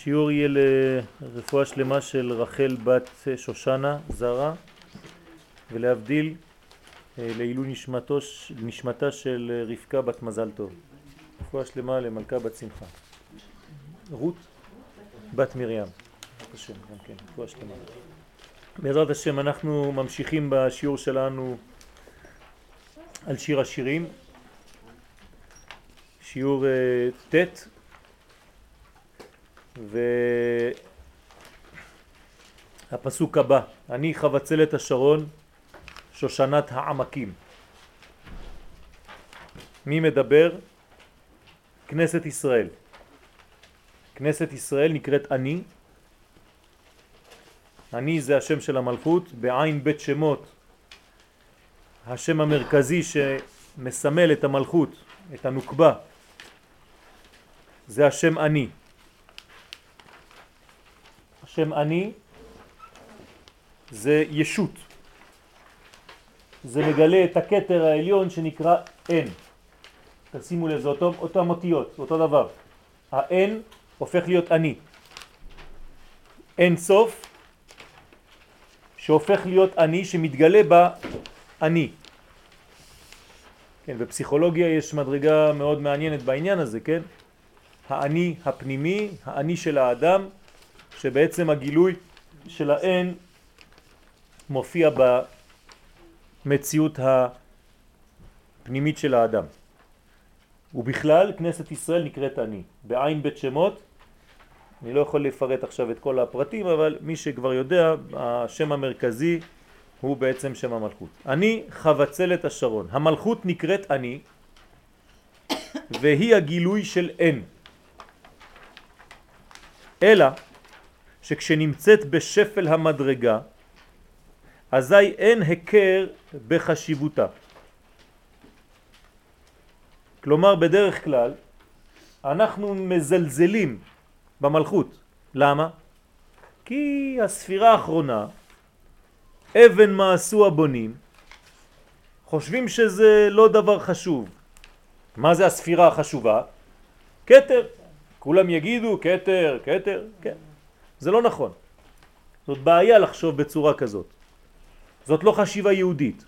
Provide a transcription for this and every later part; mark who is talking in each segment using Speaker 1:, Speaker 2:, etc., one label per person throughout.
Speaker 1: השיעור יהיה לרפואה שלמה של רחל בת שושנה זרה ולהבדיל אה, לעילוי נשמתו, נשמתה של רבקה בת מזל טוב. רפואה שלמה למלכה בת שמחה. רות בת מרים. השם, גם כן, רפואה שלמה. בעזרת השם אנחנו ממשיכים בשיעור שלנו על שיר השירים, שיעור ט' והפסוק הבא, אני חבצלת השרון שושנת העמקים. מי מדבר? כנסת ישראל. כנסת ישראל נקראת אני. אני זה השם של המלכות, בעין בית שמות, השם המרכזי שמסמל את המלכות, את הנוקבה, זה השם אני. השם אני זה ישות. זה מגלה את הקטר העליון שנקרא אין. תשימו לב, זה אותו, אותו המותיות, אותו דבר. האין הופך להיות אני. אין סוף שהופך להיות אני, שמתגלה באני. כן, בפסיכולוגיה יש מדרגה מאוד מעניינת בעניין הזה, כן? האני הפנימי, האני של האדם, שבעצם הגילוי של האין מופיע במציאות הפנימית של האדם. ובכלל כנסת ישראל נקראת אני. בעין בית שמות, אני לא יכול לפרט עכשיו את כל הפרטים, אבל מי שכבר יודע, השם המרכזי הוא בעצם שם המלכות. אני חבצלת השרון. המלכות נקראת אני, והיא הגילוי של אין. אלא שכשנמצאת בשפל המדרגה, אזי אין הכר בחשיבותה. כלומר, בדרך כלל, אנחנו מזלזלים במלכות. למה? כי הספירה האחרונה, אבן מה עשו הבונים, חושבים שזה לא דבר חשוב. מה זה הספירה החשובה? קטר. כולם יגידו קטר, קטר, כן. זה לא נכון. זאת בעיה לחשוב בצורה כזאת. זאת לא חשיבה יהודית.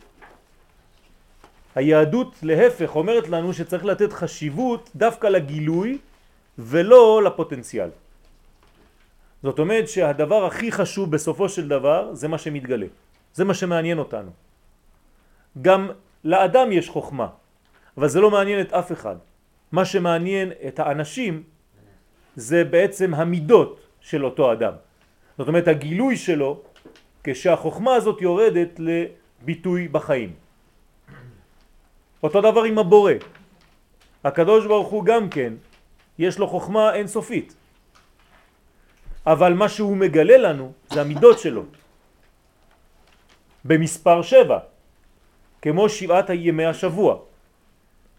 Speaker 1: היהדות להפך אומרת לנו שצריך לתת חשיבות דווקא לגילוי ולא לפוטנציאל. זאת אומרת שהדבר הכי חשוב בסופו של דבר זה מה שמתגלה. זה מה שמעניין אותנו. גם לאדם יש חוכמה, אבל זה לא מעניין את אף אחד. מה שמעניין את האנשים זה בעצם המידות של אותו אדם. זאת אומרת הגילוי שלו כשהחוכמה הזאת יורדת לביטוי בחיים. אותו דבר עם הבורא. הקדוש ברוך הוא גם כן, יש לו חוכמה אינסופית. אבל מה שהוא מגלה לנו זה המידות שלו. במספר שבע, כמו שבעת ימי השבוע.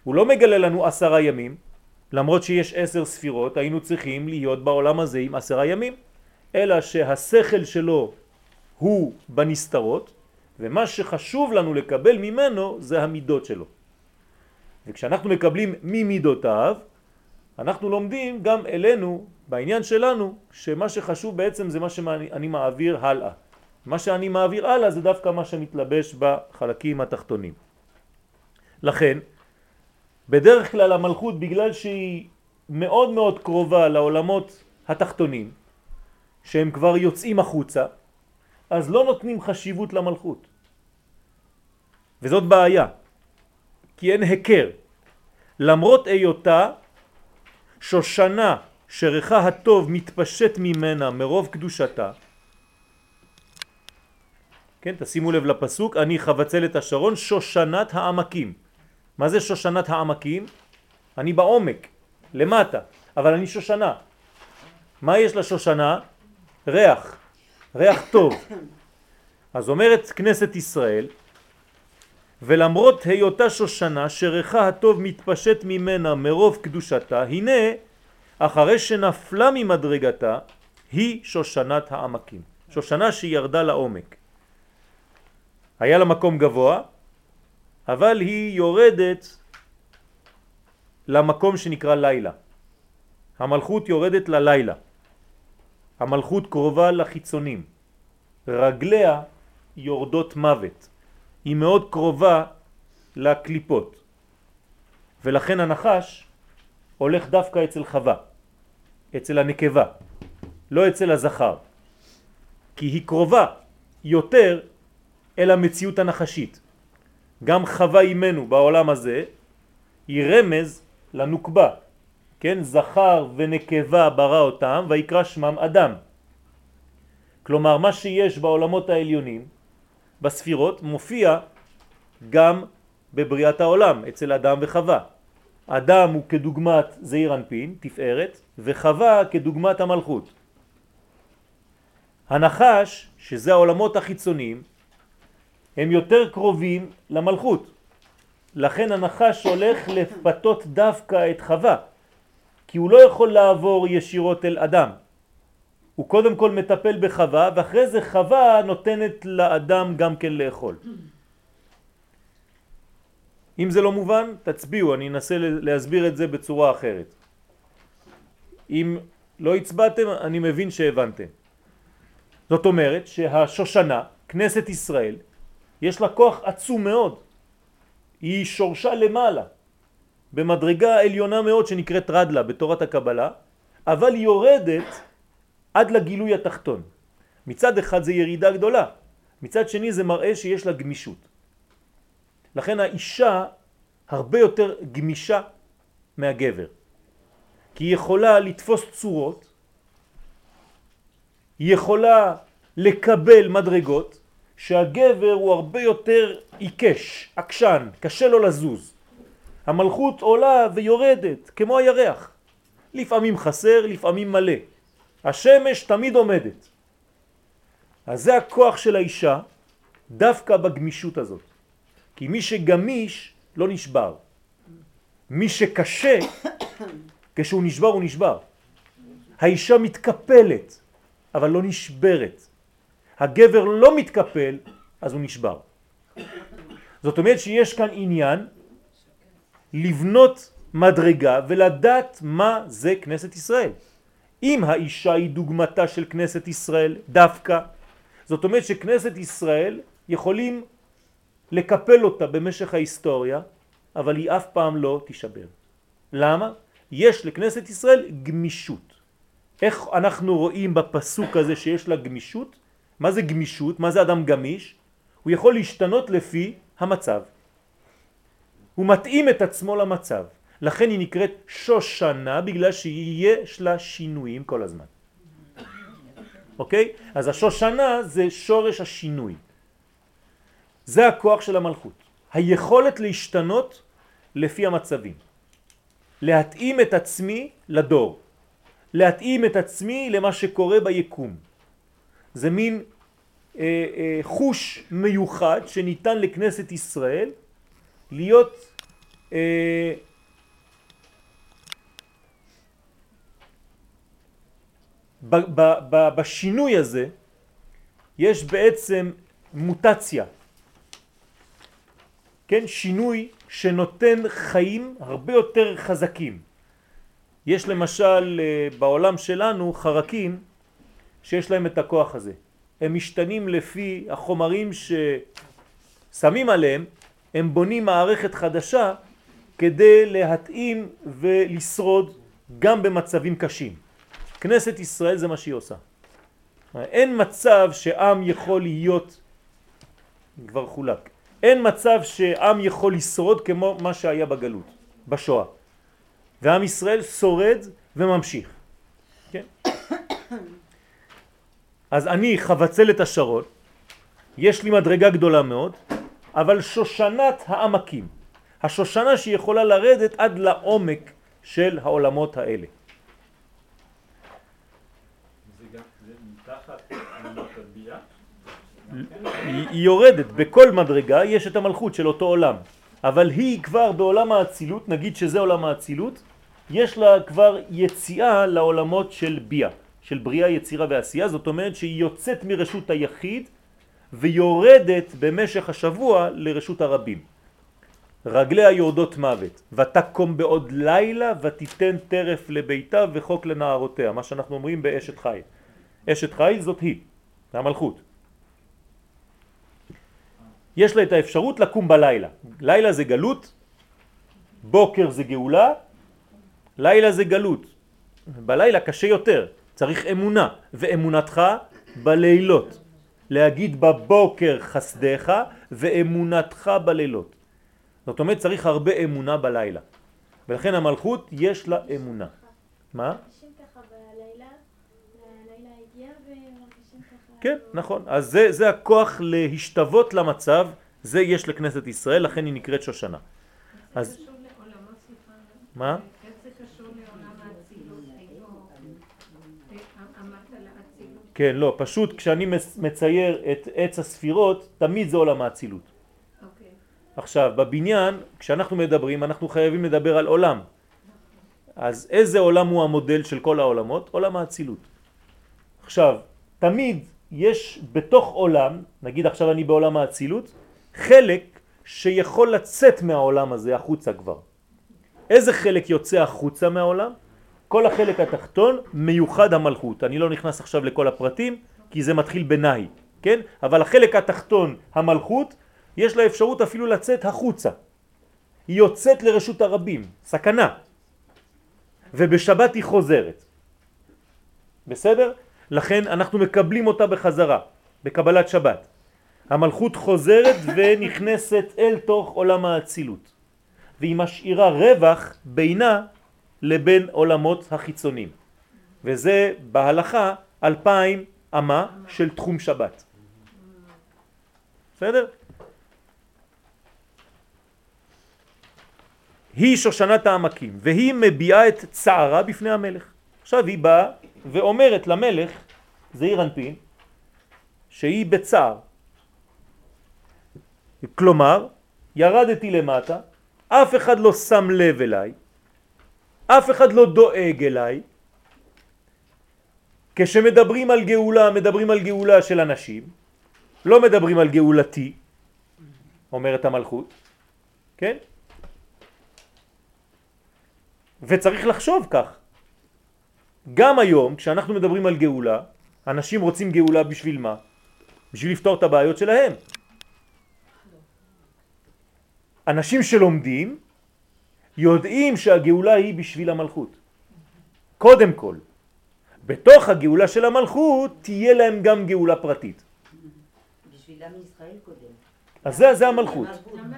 Speaker 1: הוא לא מגלה לנו עשרה ימים, למרות שיש עשר ספירות, היינו צריכים להיות בעולם הזה עם עשרה ימים, אלא שהשכל שלו הוא בנסתרות, ומה שחשוב לנו לקבל ממנו זה המידות שלו. וכשאנחנו מקבלים ממידותיו, אנחנו לומדים גם אלינו, בעניין שלנו, שמה שחשוב בעצם זה מה שאני מעביר הלאה. מה שאני מעביר הלאה זה דווקא מה שמתלבש בחלקים התחתונים. לכן, בדרך כלל המלכות, בגלל שהיא מאוד מאוד קרובה לעולמות התחתונים, שהם כבר יוצאים החוצה, אז לא נותנים חשיבות למלכות. וזאת בעיה, כי אין הכר. למרות היותה שושנה שריחה הטוב מתפשט ממנה מרוב קדושתה, כן, תשימו לב לפסוק, אני חבצל את השרון שושנת העמקים. מה זה שושנת העמקים? אני בעומק, למטה, אבל אני שושנה. מה יש לשושנה? ריח, ריח טוב. אז אומרת כנסת ישראל, ולמרות היותה שושנה שריחה הטוב מתפשט ממנה מרוב קדושתה, הנה אחרי שנפלה ממדרגתה היא שושנת העמקים. שושנה שירדה לעומק. היה לה מקום גבוה, אבל היא יורדת למקום שנקרא לילה. המלכות יורדת ללילה. המלכות קרובה לחיצונים, רגליה יורדות מוות, היא מאוד קרובה לקליפות, ולכן הנחש הולך דווקא אצל חווה, אצל הנקבה, לא אצל הזכר, כי היא קרובה יותר אל המציאות הנחשית. גם חווה אימנו בעולם הזה היא רמז לנוקבה, כן? זכר ונקבה ברא אותם ויקרא שמם אדם. כלומר מה שיש בעולמות העליונים, בספירות, מופיע גם בבריאת העולם, אצל אדם וחווה. אדם הוא כדוגמת זעיר אנפין, תפארת, וחווה כדוגמת המלכות. הנחש, שזה העולמות החיצוניים, הם יותר קרובים למלכות. לכן הנחש הולך לפתות דווקא את חווה, כי הוא לא יכול לעבור ישירות אל אדם. הוא קודם כל מטפל בחווה, ואחרי זה חווה נותנת לאדם גם כן לאכול. אם זה לא מובן, תצביעו, אני אנסה להסביר את זה בצורה אחרת. אם לא הצבעתם, אני מבין שהבנתם. זאת אומרת שהשושנה, כנסת ישראל, יש לה כוח עצום מאוד. היא שורשה למעלה, במדרגה עליונה מאוד שנקראת רדלה בתורת הקבלה, אבל היא יורדת עד לגילוי התחתון. מצד אחד זה ירידה גדולה, מצד שני זה מראה שיש לה גמישות. לכן האישה הרבה יותר גמישה מהגבר, כי היא יכולה לתפוס צורות, היא יכולה לקבל מדרגות, שהגבר הוא הרבה יותר עיקש, עקשן, קשה לו לזוז. המלכות עולה ויורדת כמו הירח. לפעמים חסר, לפעמים מלא. השמש תמיד עומדת. אז זה הכוח של האישה דווקא בגמישות הזאת. כי מי שגמיש לא נשבר. מי שקשה, כשהוא נשבר הוא נשבר. האישה מתקפלת, אבל לא נשברת. הגבר לא מתקפל, אז הוא נשבר. זאת אומרת שיש כאן עניין לבנות מדרגה ולדעת מה זה כנסת ישראל. אם האישה היא דוגמתה של כנסת ישראל דווקא, זאת אומרת שכנסת ישראל יכולים לקפל אותה במשך ההיסטוריה, אבל היא אף פעם לא תישבר. למה? יש לכנסת ישראל גמישות. איך אנחנו רואים בפסוק הזה שיש לה גמישות? מה זה גמישות? מה זה אדם גמיש? הוא יכול להשתנות לפי המצב. הוא מתאים את עצמו למצב. לכן היא נקראת שושנה בגלל שיש לה שינויים כל הזמן. אוקיי? אז השושנה זה שורש השינוי. זה הכוח של המלכות. היכולת להשתנות לפי המצבים. להתאים את עצמי לדור. להתאים את עצמי למה שקורה ביקום. זה מין חוש מיוחד שניתן לכנסת ישראל להיות אה, בשינוי הזה יש בעצם מוטציה, כן, שינוי שנותן חיים הרבה יותר חזקים. יש למשל אה, בעולם שלנו חרקים שיש להם את הכוח הזה. הם משתנים לפי החומרים ששמים עליהם, הם בונים מערכת חדשה כדי להתאים ולשרוד גם במצבים קשים. כנסת ישראל זה מה שהיא עושה. אין מצב שעם יכול להיות, כבר חולק, אין מצב שעם יכול לשרוד כמו מה שהיה בגלות, בשואה. ועם ישראל שורד וממשיך. כן? אז אני חבצלת השרון, יש לי מדרגה גדולה מאוד, אבל שושנת העמקים, השושנה שיכולה לרדת עד לעומק של העולמות האלה. היא יורדת, בכל מדרגה יש את המלכות של אותו עולם, אבל היא כבר בעולם האצילות, נגיד שזה עולם האצילות, יש לה כבר יציאה לעולמות של ביה. של בריאה, יצירה ועשייה, זאת אומרת שהיא יוצאת מרשות היחיד ויורדת במשך השבוע לרשות הרבים. רגליה יורדות מוות, ותקום בעוד לילה ותיתן טרף לביתה וחוק לנערותיה, מה שאנחנו אומרים באשת חי. אשת חיל זאת היא, זה המלכות. יש לה את האפשרות לקום בלילה. לילה זה גלות, בוקר זה גאולה, לילה זה גלות. בלילה קשה יותר, צריך אמונה, ואמונתך בלילות. להגיד בבוקר חסדך ואמונתך בלילות. זאת אומרת צריך הרבה אמונה בלילה. ולכן המלכות יש לה אמונה. מה? כן, נכון. אז זה, זה הכוח להשתוות למצב, זה יש לכנסת ישראל, לכן היא נקראת שושנה. אז... מה? כן, לא, פשוט כשאני מצייר את עץ הספירות, תמיד זה עולם האצילות. Okay. אוקיי. עכשיו, בבניין, כשאנחנו מדברים, אנחנו חייבים לדבר על עולם. אז איזה עולם הוא המודל של כל העולמות? עולם האצילות. עכשיו, תמיד יש בתוך עולם, נגיד עכשיו אני בעולם האצילות, חלק שיכול לצאת מהעולם הזה החוצה כבר. איזה חלק יוצא החוצה מהעולם? כל החלק התחתון מיוחד המלכות. אני לא נכנס עכשיו לכל הפרטים, כי זה מתחיל בנאי, כן? אבל החלק התחתון, המלכות, יש לה אפשרות אפילו לצאת החוצה. היא יוצאת לרשות הרבים, סכנה. ובשבת היא חוזרת. בסדר? לכן אנחנו מקבלים אותה בחזרה, בקבלת שבת. המלכות חוזרת ונכנסת אל תוך עולם האצילות. והיא משאירה רווח בינה לבין עולמות החיצונים. וזה בהלכה אלפיים אמה של תחום שבת. בסדר? היא שושנת העמקים, והיא מביעה את צערה בפני המלך. עכשיו היא באה ואומרת למלך, זעיר אנפין, שהיא בצער. כלומר, ירדתי למטה, אף אחד לא שם לב אליי, אף אחד לא דואג אליי. כשמדברים על גאולה, מדברים על גאולה של אנשים, לא מדברים על גאולתי, אומרת המלכות, כן? וצריך לחשוב כך. גם היום, כשאנחנו מדברים על גאולה, אנשים רוצים גאולה בשביל מה? בשביל לפתור את הבעיות שלהם. אנשים שלומדים יודעים שהגאולה היא בשביל המלכות. קודם כל. בתוך הגאולה של המלכות תהיה להם גם גאולה פרטית.
Speaker 2: בשביל עם ישראל קודם.
Speaker 1: אז זה, זה המלכות,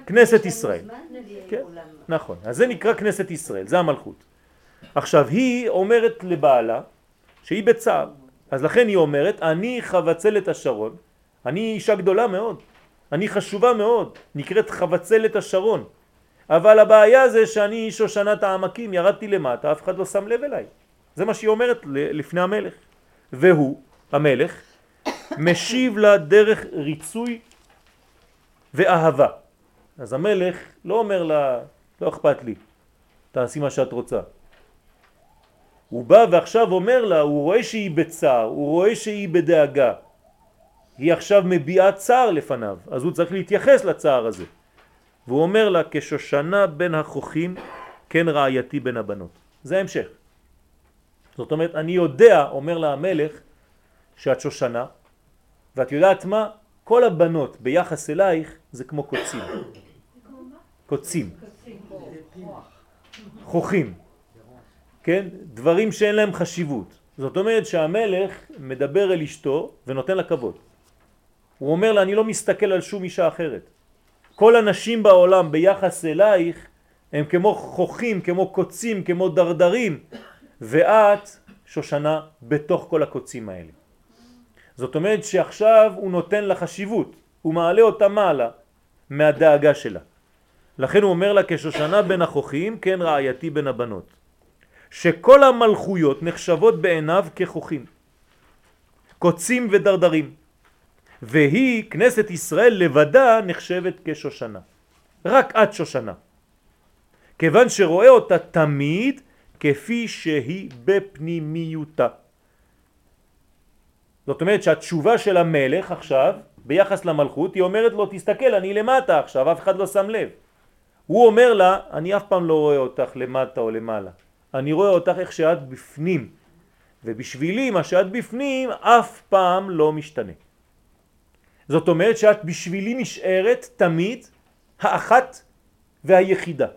Speaker 1: כנסת ישראל. כן, נכון, אז זה נקרא כנסת ישראל, זה המלכות. עכשיו היא אומרת לבעלה שהיא בצער, אז לכן היא אומרת אני חבצלת השרון, אני אישה גדולה מאוד, אני חשובה מאוד, נקראת חבצלת השרון, אבל הבעיה זה שאני שושנת העמקים, ירדתי למטה, אף אחד לא שם לב אליי. זה מה שהיא אומרת לפני המלך. והוא, המלך, משיב לה דרך ריצוי ואהבה. אז המלך לא אומר לה, לא אכפת לי, תעשי מה שאת רוצה. הוא בא ועכשיו אומר לה, הוא רואה שהיא בצער, הוא רואה שהיא בדאגה. היא עכשיו מביעה צער לפניו, אז הוא צריך להתייחס לצער הזה. והוא אומר לה, כשושנה בין החוכים, כן רעייתי בין הבנות. זה המשך. זאת אומרת, אני יודע, אומר לה המלך, שאת שושנה, ואת יודעת מה? כל הבנות ביחס אלייך זה כמו קוצים. קוצים. חוכים. כן? דברים שאין להם חשיבות. זאת אומרת שהמלך מדבר אל אשתו ונותן לה כבוד. הוא אומר לה, אני לא מסתכל על שום אישה אחרת. כל הנשים בעולם ביחס אלייך הם כמו חוכים, כמו קוצים, כמו דרדרים, ואת שושנה בתוך כל הקוצים האלה. זאת אומרת שעכשיו הוא נותן לה חשיבות, הוא מעלה אותה מעלה מהדאגה שלה. לכן הוא אומר לה כשושנה בין החוכים, כן רעייתי בין הבנות. שכל המלכויות נחשבות בעיניו כחוכים, קוצים ודרדרים. והיא, כנסת ישראל לבדה, נחשבת כשושנה. רק את שושנה. כיוון שרואה אותה תמיד כפי שהיא בפנימיותה. זאת אומרת שהתשובה של המלך עכשיו, ביחס למלכות, היא אומרת לו, תסתכל, אני למטה עכשיו, אף אחד לא שם לב. הוא אומר לה, אני אף פעם לא רואה אותך למטה או למעלה. אני רואה אותך איך שאת בפנים. ובשבילי מה שאת בפנים אף פעם לא משתנה. זאת אומרת שאת בשבילי נשארת תמיד האחת והיחידה.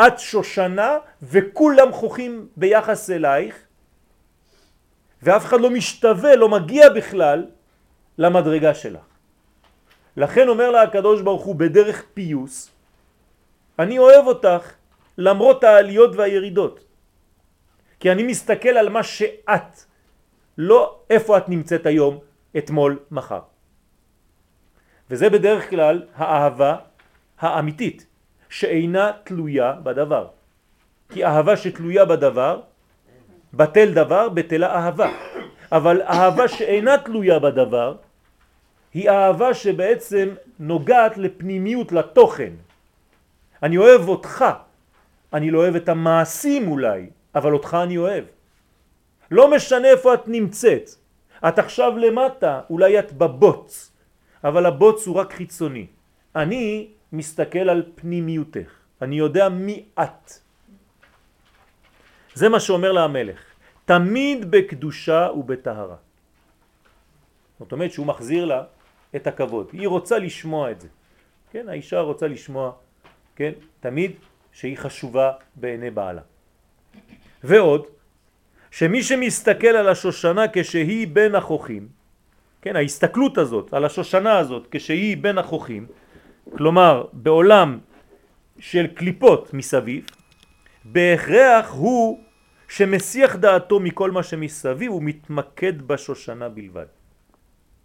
Speaker 1: את שושנה וכולם חוכים ביחס אלייך ואף אחד לא משתווה, לא מגיע בכלל למדרגה שלך. לכן אומר לה הקדוש ברוך הוא בדרך פיוס, אני אוהב אותך למרות העליות והירידות. כי אני מסתכל על מה שאת, לא איפה את נמצאת היום, אתמול, מחר. וזה בדרך כלל האהבה האמיתית, שאינה תלויה בדבר. כי אהבה שתלויה בדבר, בטל דבר, בטלה אהבה. אבל אהבה שאינה תלויה בדבר, היא אהבה שבעצם נוגעת לפנימיות, לתוכן. אני אוהב אותך, אני לא אוהב את המעשים אולי, אבל אותך אני אוהב. לא משנה איפה את נמצאת. את עכשיו למטה, אולי את בבוץ, אבל הבוץ הוא רק חיצוני. אני מסתכל על פנימיותך. אני יודע מי את. זה מה שאומר לה המלך. תמיד בקדושה ובטהרה. זאת אומרת שהוא מחזיר לה את הכבוד. היא רוצה לשמוע את זה. כן, האישה רוצה לשמוע, כן, תמיד שהיא חשובה בעיני בעלה. ועוד, שמי שמסתכל על השושנה כשהיא בין החוכים, כן, ההסתכלות הזאת, על השושנה הזאת כשהיא בין החוכים, כלומר בעולם של קליפות מסביב, בהכרח הוא שמסיח דעתו מכל מה שמסביב הוא מתמקד בשושנה בלבד.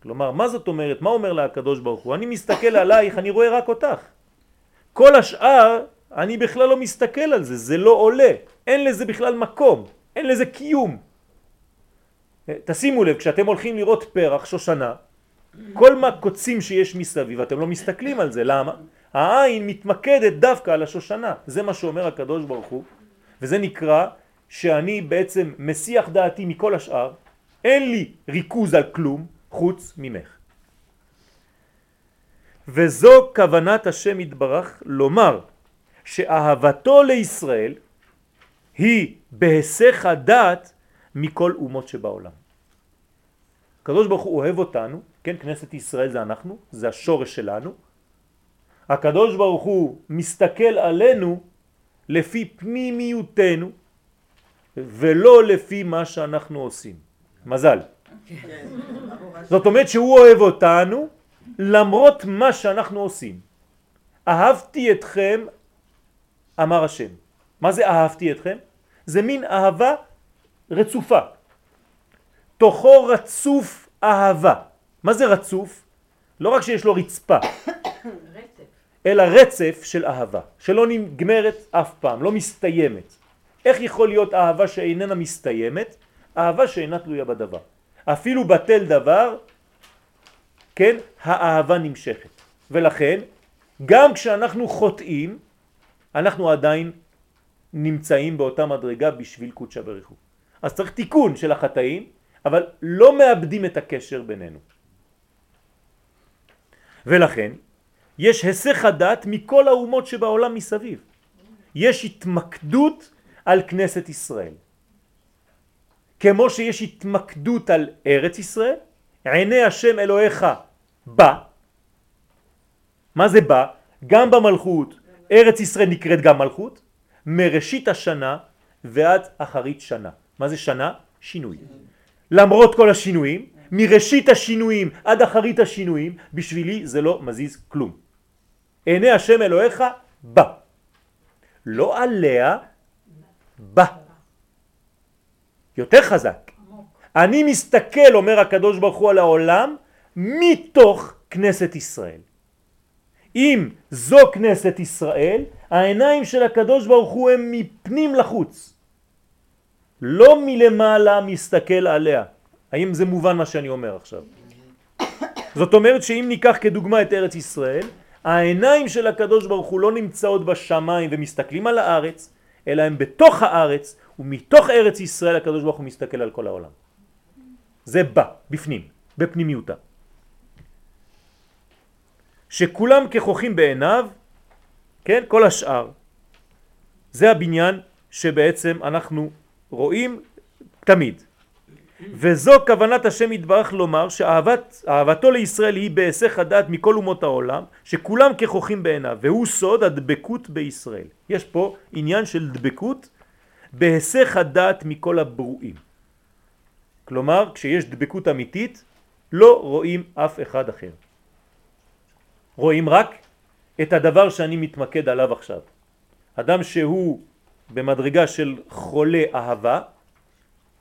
Speaker 1: כלומר, מה זאת אומרת? מה אומר לה הקדוש ברוך הוא? אני מסתכל עלייך, אני רואה רק אותך. כל השאר, אני בכלל לא מסתכל על זה, זה לא עולה. אין לזה בכלל מקום, אין לזה קיום. תשימו לב, כשאתם הולכים לראות פרח, שושנה, כל מה קוצים שיש מסביב, אתם לא מסתכלים על זה, למה? העין מתמקדת דווקא על השושנה, זה מה שאומר הקדוש ברוך הוא, וזה נקרא שאני בעצם מסיח דעתי מכל השאר, אין לי ריכוז על כלום חוץ ממך. וזו כוונת השם יתברך לומר שאהבתו לישראל היא בהיסח הדעת מכל אומות שבעולם. הקדוש ברוך הוא אוהב אותנו, כן, כנסת ישראל זה אנחנו, זה השורש שלנו. הקדוש ברוך הוא מסתכל עלינו לפי פנימיותנו ולא לפי מה שאנחנו עושים. מזל. זאת אומרת שהוא אוהב אותנו למרות מה שאנחנו עושים. אהבתי אתכם, אמר השם. מה זה אהבתי אתכם? זה מין אהבה רצופה. תוכו רצוף אהבה. מה זה רצוף? לא רק שיש לו רצפה, אלא רצף של אהבה, שלא נגמרת אף פעם, לא מסתיימת. איך יכול להיות אהבה שאיננה מסתיימת? אהבה שאינה תלויה בדבר. אפילו בטל דבר, כן, האהבה נמשכת. ולכן, גם כשאנחנו חוטאים, אנחנו עדיין נמצאים באותה מדרגה בשביל קודשה בריחו. אז צריך תיקון של החטאים, אבל לא מאבדים את הקשר בינינו. ולכן, יש היסח הדת מכל האומות שבעולם מסביב. יש התמקדות על כנסת ישראל. כמו שיש התמקדות על ארץ ישראל, עיני השם אלוהיך בא. מה זה בא? גם במלכות, ארץ ישראל נקראת גם מלכות, מראשית השנה ועד אחרית שנה. מה זה שנה? שינוי. למרות כל השינויים, מראשית השינויים עד אחרית השינויים, בשבילי זה לא מזיז כלום. עיני השם אלוהיך בא. לא עליה, בא. יותר חזק. אני מסתכל, אומר הקדוש ברוך הוא על העולם, מתוך כנסת ישראל. אם זו כנסת ישראל, העיניים של הקדוש ברוך הוא הם מפנים לחוץ. לא מלמעלה מסתכל עליה. האם זה מובן מה שאני אומר עכשיו? זאת אומרת שאם ניקח כדוגמה את ארץ ישראל, העיניים של הקדוש ברוך הוא לא נמצאות בשמיים ומסתכלים על הארץ, אלא הם בתוך הארץ, ומתוך ארץ ישראל הקדוש ברוך הוא מסתכל על כל העולם. זה בא, בפנים, בפנימיותה. שכולם ככוחים בעיניו, כן, כל השאר. זה הבניין שבעצם אנחנו רואים תמיד. וזו כוונת השם יתברך לומר שאהבתו לישראל היא בהיסח הדעת מכל אומות העולם, שכולם ככוחים בעיניו, והוא סוד הדבקות בישראל. יש פה עניין של דבקות בהיסח הדעת מכל הברואים. כלומר, כשיש דבקות אמיתית, לא רואים אף אחד אחר. רואים רק את הדבר שאני מתמקד עליו עכשיו. אדם שהוא במדרגה של חולה אהבה,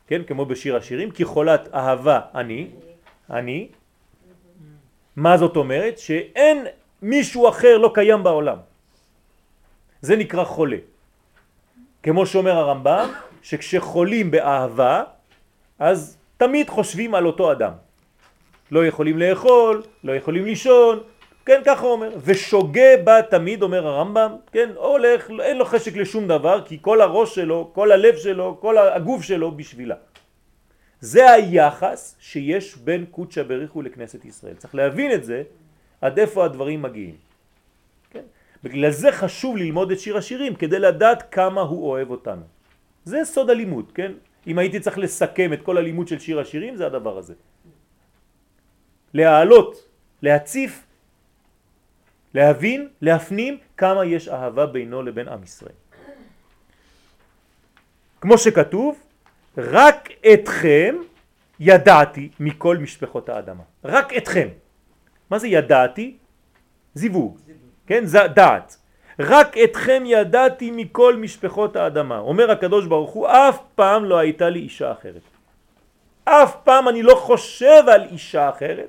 Speaker 1: כן, כמו בשיר השירים, כי חולת אהבה אני, אני, מה זאת אומרת? שאין מישהו אחר לא קיים בעולם. זה נקרא חולה. כמו שאומר הרמב"ם, שכשחולים באהבה, אז תמיד חושבים על אותו אדם. לא יכולים לאכול, לא יכולים לישון, כן, ככה אומר. ושוגה בה תמיד, אומר הרמב"ם, כן, הולך, אין לו חשק לשום דבר, כי כל הראש שלו, כל הלב שלו, כל הגוף שלו בשבילה. זה היחס שיש בין קודשא בריחו לכנסת ישראל. צריך להבין את זה, עד איפה הדברים מגיעים. כן? בגלל זה חשוב ללמוד את שיר השירים, כדי לדעת כמה הוא אוהב אותנו. זה סוד הלימוד, כן? אם הייתי צריך לסכם את כל הלימוד של שיר השירים, זה הדבר הזה. להעלות, להציף להבין, להפנים כמה יש אהבה בינו לבין עם ישראל. כמו שכתוב, רק אתכם ידעתי מכל משפחות האדמה. רק אתכם. מה זה ידעתי? זיווג, כן? זה דעת. רק אתכם ידעתי מכל משפחות האדמה. אומר הקדוש ברוך הוא, אף פעם לא הייתה לי אישה אחרת. אף פעם אני לא חושב על אישה אחרת,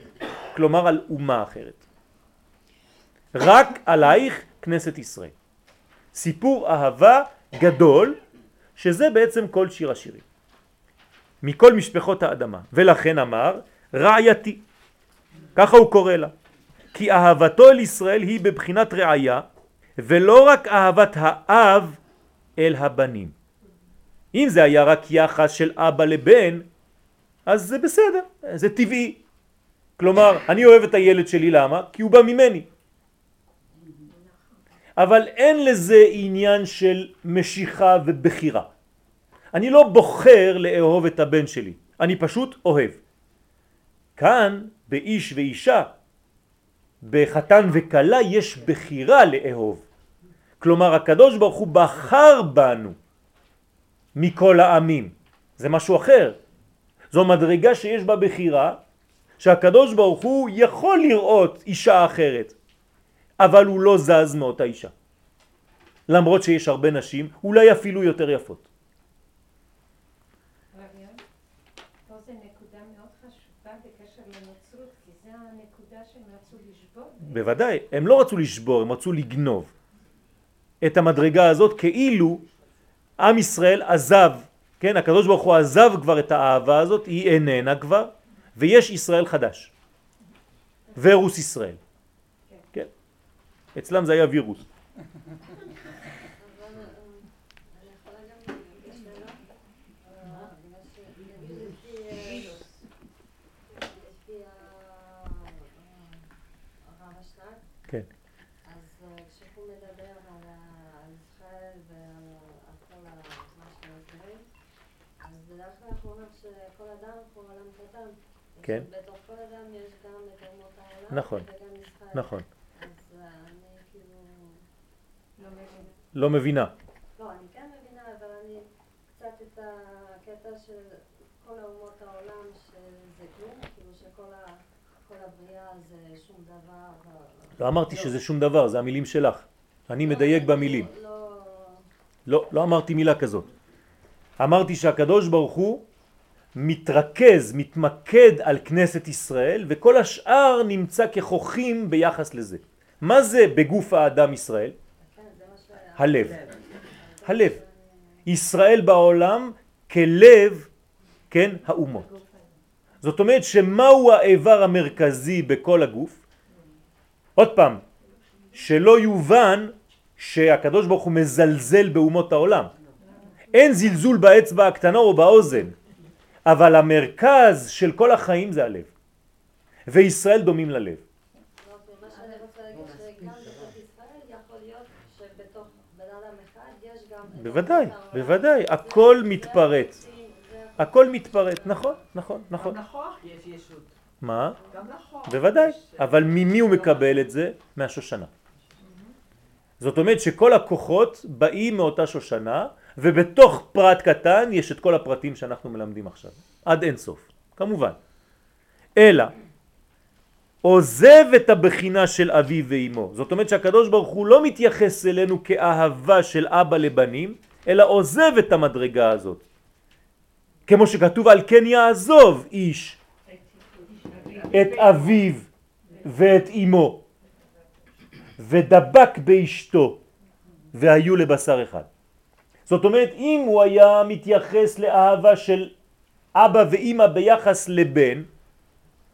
Speaker 1: כלומר על אומה אחרת. רק עלייך כנסת ישראל. סיפור אהבה גדול, שזה בעצם כל שיר השירים. מכל משפחות האדמה. ולכן אמר, רעייתי. ככה הוא קורא לה. כי אהבתו אל ישראל היא בבחינת רעיה, ולא רק אהבת האב אל הבנים. אם זה היה רק יחס של אבא לבן, אז זה בסדר, זה טבעי. כלומר, אני אוהב את הילד שלי, למה? כי הוא בא ממני. אבל אין לזה עניין של משיכה ובחירה. אני לא בוחר לאהוב את הבן שלי, אני פשוט אוהב. כאן, באיש ואישה, בחתן וקלה יש בחירה לאהוב. כלומר, הקדוש ברוך הוא בחר בנו מכל העמים. זה משהו אחר. זו מדרגה שיש בה בחירה, שהקדוש ברוך הוא יכול לראות אישה אחרת. אבל הוא לא זז מאותה אישה. למרות שיש הרבה נשים, אולי אפילו יותר יפות. בוודאי, הם לא רצו לשבור, הם רצו לגנוב את המדרגה הזאת כאילו עם ישראל עזב, כן, הקדוש ברוך הוא עזב כבר את האהבה הזאת, היא איננה כבר, ויש ישראל חדש, ורוס ישראל. אצלם זה היה וירוס. כן. אז כשהוא מדבר על ישראל ועל כל מה שמסבירים, אז בדרך כלל הוא אומר שכל אדם הוא עולם קטן. כן. בתוך כל אדם יש גם את אומות העולם נכון, נכון. לא מבינה.
Speaker 3: לא, אני כן מבינה, אבל אני קצת את הקטע של כל האומות העולם, שזה כלום, כאילו שכל הבריאה זה שום דבר.
Speaker 1: לא אמרתי שזה שום דבר, זה המילים שלך. אני מדייק במילים. לא, לא, לא אמרתי מילה כזאת. אמרתי שהקדוש ברוך הוא מתרכז, מתמקד על כנסת ישראל, וכל השאר נמצא ככוחים ביחס לזה. מה זה בגוף האדם ישראל? הלב. הלב. ישראל בעולם כלב, כן, האומות. זאת אומרת שמהו האיבר המרכזי בכל הגוף? עוד פעם, שלא יובן שהקדוש ברוך הוא מזלזל באומות העולם. אין זלזול באצבע הקטנה או באוזן, אבל המרכז של כל החיים זה הלב. וישראל דומים ללב. בוודאי, בוודאי, הכל מתפרץ. הכל מתפרט, נכון, נכון, נכון.
Speaker 4: גם לכוח יש ישות.
Speaker 1: מה?
Speaker 4: גם לכוח.
Speaker 1: בוודאי, אבל ממי הוא מקבל את זה? מהשושנה. זאת אומרת שכל הכוחות באים מאותה שושנה, ובתוך פרט קטן יש את כל הפרטים שאנחנו מלמדים עכשיו, עד אין סוף, כמובן. אלא, עוזב את הבחינה של אבי ואימו. זאת אומרת שהקדוש ברוך הוא לא מתייחס אלינו כאהבה של אבא לבנים, אלא עוזב את המדרגה הזאת. כמו שכתוב על כן יעזוב איש את אביו ואת אמו ודבק באשתו והיו לבשר אחד. זאת אומרת אם הוא היה מתייחס לאהבה של אבא ואימא ביחס לבן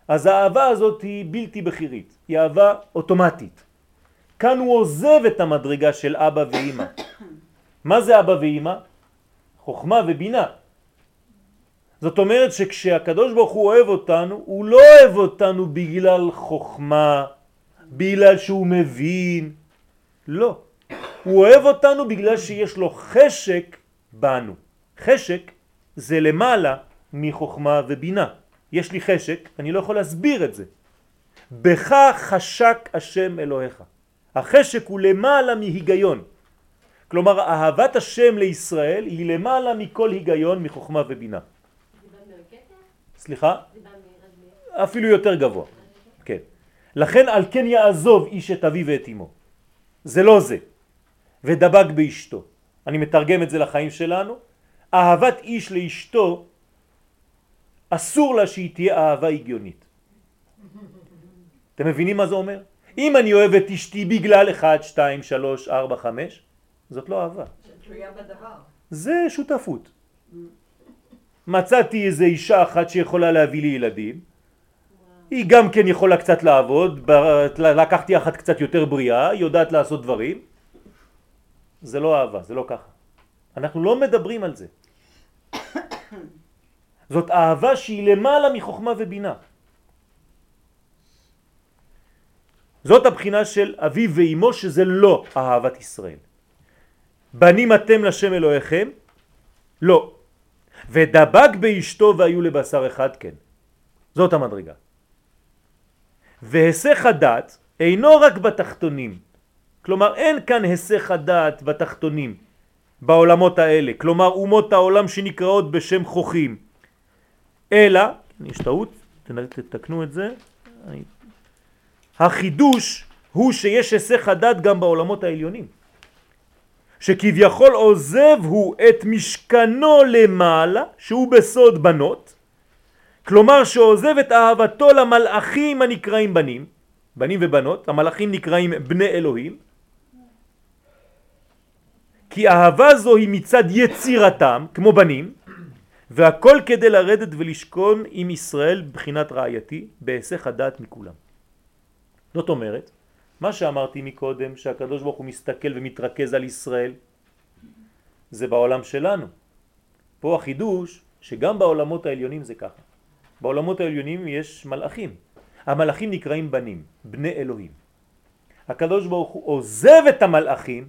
Speaker 1: אז האהבה הזאת היא בלתי בחירית, היא אהבה אוטומטית. כאן הוא עוזב את המדרגה של אבא ואימא. מה זה אבא ואימא? חוכמה ובינה. זאת אומרת שכשהקדוש ברוך הוא אוהב אותנו, הוא לא אוהב אותנו בגלל חוכמה, בגלל שהוא מבין, לא. הוא אוהב אותנו בגלל שיש לו חשק בנו. חשק זה למעלה מחוכמה ובינה. יש לי חשק, אני לא יכול להסביר את זה. בך חשק השם אלוהיך. החשק הוא למעלה מהיגיון. כלומר, אהבת השם לישראל היא למעלה מכל היגיון מחוכמה ובינה. סליחה? אפילו יותר גבוה. כן. לכן על כן יעזוב איש את אביו ואת אמו. זה לא זה. ודבק באשתו. אני מתרגם את זה לחיים שלנו. אהבת איש לאשתו אסור לה שהיא תהיה אהבה הגיונית. אתם מבינים מה זה אומר? אם אני אוהב את אשתי בגלל 1, 2, 3, 4, 5, זאת לא אהבה. זה שותפות. מצאתי איזה אישה אחת שיכולה להביא לי ילדים, היא גם כן יכולה קצת לעבוד, לקחתי אחת קצת יותר בריאה, היא יודעת לעשות דברים, זה לא אהבה, זה לא ככה. אנחנו לא מדברים על זה. זאת אהבה שהיא למעלה מחוכמה ובינה. זאת הבחינה של אביו ואימו שזה לא אהבת ישראל. בנים אתם לשם אלוהיכם? לא. ודבק באשתו והיו לבשר אחד כן. זאת המדרגה. והסך הדת אינו רק בתחתונים. כלומר אין כאן הסך הדת בתחתונים, בעולמות האלה. כלומר אומות העולם שנקראות בשם חוכים. אלא, יש טעות, תתקנו את זה. אני... החידוש הוא שיש הסך הדת גם בעולמות העליונים. שכביכול עוזב הוא את משכנו למעלה, שהוא בסוד בנות, כלומר שעוזב את אהבתו למלאכים הנקראים בנים, בנים ובנות, המלאכים נקראים בני אלוהים, כי אהבה זו היא מצד יצירתם, כמו בנים, והכל כדי לרדת ולשכון עם ישראל בחינת רעייתי, בהיסח הדעת מכולם. זאת אומרת, מה שאמרתי מקודם, שהקדוש ברוך הוא מסתכל ומתרכז על ישראל, זה בעולם שלנו. פה החידוש, שגם בעולמות העליונים זה ככה. בעולמות העליונים יש מלאכים. המלאכים נקראים בנים, בני אלוהים. הקדוש ברוך הוא עוזב את המלאכים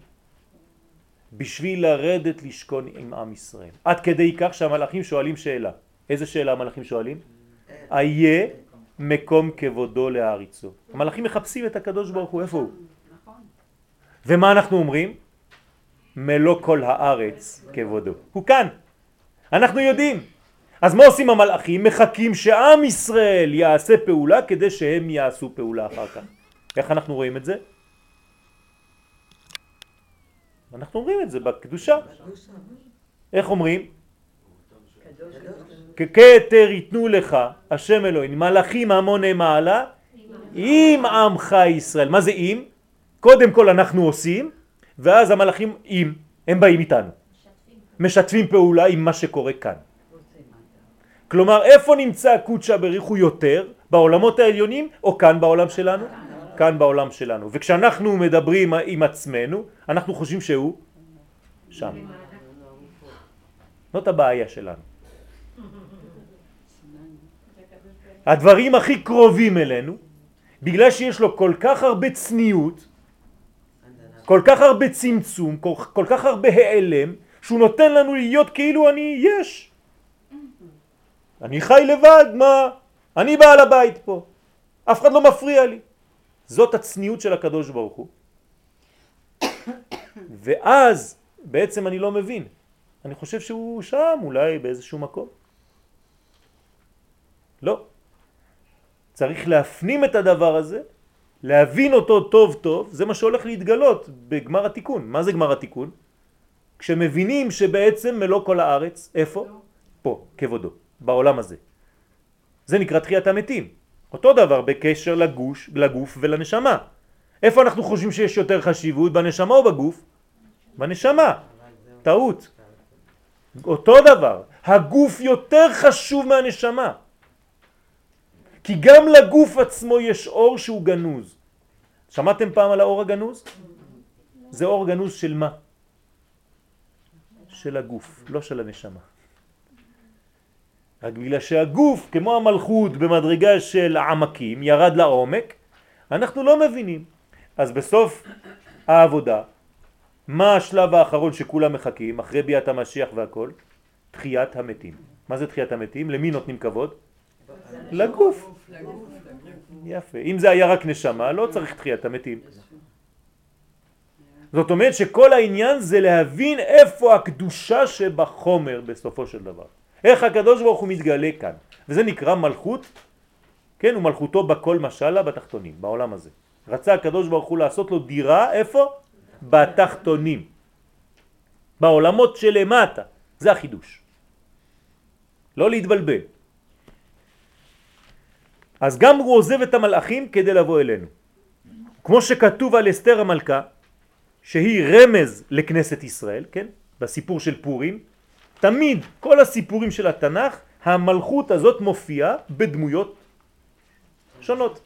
Speaker 1: בשביל לרדת לשכון עם עם ישראל. עד כדי כך שהמלאכים שואלים שאלה. איזה שאלה המלאכים שואלים? איה מקום כבודו להעריצו. המלאכים מחפשים את הקדוש ברוך הוא, איפה הוא? ומה אנחנו אומרים? מלוא כל הארץ כבודו. הוא כאן. אנחנו יודעים. אז מה עושים המלאכים? מחכים שעם ישראל יעשה פעולה כדי שהם יעשו פעולה אחר כך. איך אנחנו רואים את זה? אנחנו אומרים את זה בקדושה. איך אומרים? ככתר ייתנו לך השם אלוהים מלאכים המוני מעלה עם עמך ישראל. מה זה עם? קודם כל אנחנו עושים ואז המלאכים עם, הם באים איתנו. משתפים פעולה עם מה שקורה כאן. כלומר איפה נמצא קודשא בריחו יותר? בעולמות העליונים או כאן בעולם שלנו? כאן בעולם שלנו. וכשאנחנו מדברים עם עצמנו אנחנו חושבים שהוא שם. זאת הבעיה שלנו. הדברים הכי קרובים אלינו, בגלל שיש לו כל כך הרבה צניעות, כל כך הרבה צמצום, כל, כל כך הרבה העלם, שהוא נותן לנו להיות כאילו אני יש. אני חי לבד, מה? אני בעל הבית פה. אף אחד לא מפריע לי. זאת הצניעות של הקדוש ברוך הוא. ואז בעצם אני לא מבין. אני חושב שהוא שם אולי באיזשהו מקום. לא. צריך להפנים את הדבר הזה, להבין אותו טוב טוב, זה מה שהולך להתגלות בגמר התיקון. מה זה גמר התיקון? כשמבינים שבעצם מלוא כל הארץ, איפה? פה, כבודו, בעולם הזה. זה נקרא תחיית המתים. אותו דבר בקשר לגוש, לגוף ולנשמה. איפה אנחנו חושבים שיש יותר חשיבות, בנשמה או בגוף? בנשמה. טעות. אותו דבר. הגוף יותר חשוב מהנשמה. כי גם לגוף עצמו יש אור שהוא גנוז. שמעתם פעם על האור הגנוז? זה אור גנוז של מה? של הגוף, לא של הנשמה. רק בגלל שהגוף, כמו המלכות במדרגה של העמקים, ירד לעומק, אנחנו לא מבינים. אז בסוף העבודה, מה השלב האחרון שכולם מחכים, אחרי ביאת המשיח והכל? תחיית המתים. מה זה תחיית המתים? למי נותנים כבוד? לגוף. יפה. אם זה היה רק נשמה, לא צריך תחיית המתים. זאת אומרת שכל העניין זה להבין איפה הקדושה שבחומר בסופו של דבר. איך הקדוש ברוך הוא מתגלה כאן. וזה נקרא מלכות, כן, ומלכותו בכל משלה בתחתונים, בעולם הזה. רצה הקדוש ברוך הוא לעשות לו דירה, איפה? בתחתונים. בעולמות שלמטה. זה החידוש. לא להתבלבל. אז גם הוא עוזב את המלאכים כדי לבוא אלינו. כמו שכתוב על אסתר המלכה, שהיא רמז לכנסת ישראל, כן? בסיפור של פורים, תמיד כל הסיפורים של התנ"ך, המלכות הזאת מופיעה בדמויות שונות.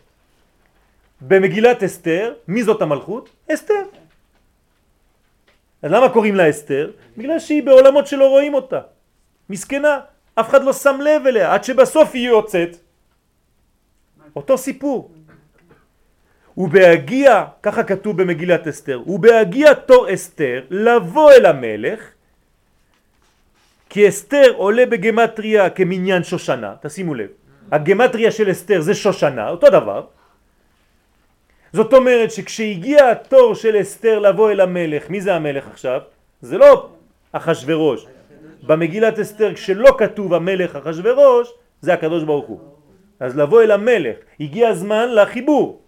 Speaker 1: במגילת אסתר, מי זאת המלכות? אסתר. אז למה קוראים לה אסתר? בגלל שהיא בעולמות שלא רואים אותה. מסכנה, אף אחד לא שם לב אליה, עד שבסוף היא יוצאת. אותו סיפור. ובהגיע, ככה כתוב במגילת אסתר, ובהגיע תור אסתר לבוא אל המלך, כי אסתר עולה בגמטריה כמניין שושנה, תשימו לב, הגמטריה של אסתר זה שושנה, אותו דבר. זאת אומרת שכשהגיע התור של אסתר לבוא אל המלך, מי זה המלך עכשיו? זה לא אחשורוש. במגילת אסתר כשלא כתוב המלך אחשורוש, זה הקדוש ברוך הוא. אז לבוא אל המלך, הגיע הזמן לחיבור.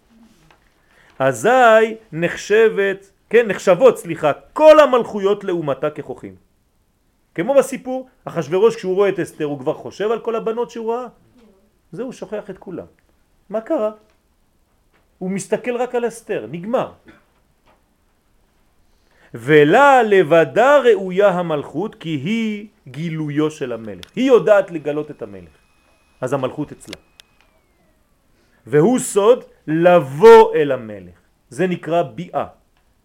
Speaker 1: אזי נחשבת, כן, נחשבות, סליחה, כל המלכויות לאומתה ככוחים. כמו בסיפור, אחשורוש כשהוא רואה את אסתר הוא כבר חושב על כל הבנות שהוא ראה? זהו, שוכח את כולם. מה קרה? הוא מסתכל רק על אסתר, נגמר. ולה לבדה ראויה המלכות כי היא גילויו של המלך. היא יודעת לגלות את המלך. אז המלכות אצלה. והוא סוד לבוא אל המלך. זה נקרא ביאה,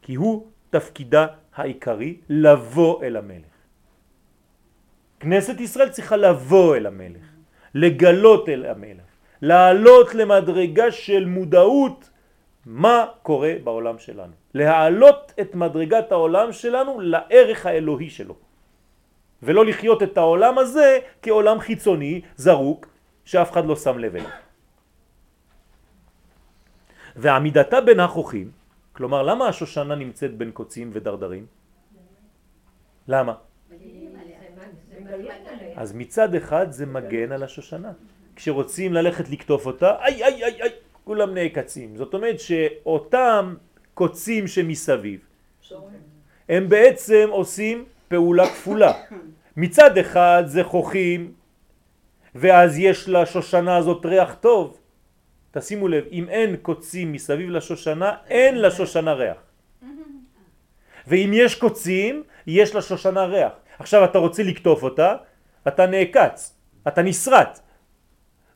Speaker 1: כי הוא תפקידה העיקרי לבוא אל המלך. כנסת ישראל צריכה לבוא אל המלך, לגלות אל המלך, לעלות למדרגה של מודעות מה קורה בעולם שלנו. להעלות את מדרגת העולם שלנו לערך האלוהי שלו. ולא לחיות את העולם הזה כעולם חיצוני, זרוק, שאף אחד לא שם לב אליו. ועמידתה בין החוכים, כלומר למה השושנה נמצאת בין קוצים ודרדרים? למה? אז מצד אחד זה מגן על השושנה. כשרוצים ללכת לקטוף אותה, איי איי איי איי, כולם נעקצים. זאת אומרת שאותם קוצים שמסביב, הם בעצם עושים פעולה כפולה. מצד אחד זה חוכים, ואז יש לשושנה הזאת ריח טוב. תשימו לב, אם אין קוצים מסביב לשושנה, אין לשושנה ריח. ואם יש קוצים, יש לשושנה ריח. עכשיו אתה רוצה לקטוף אותה, אתה נעקץ, אתה נסרט.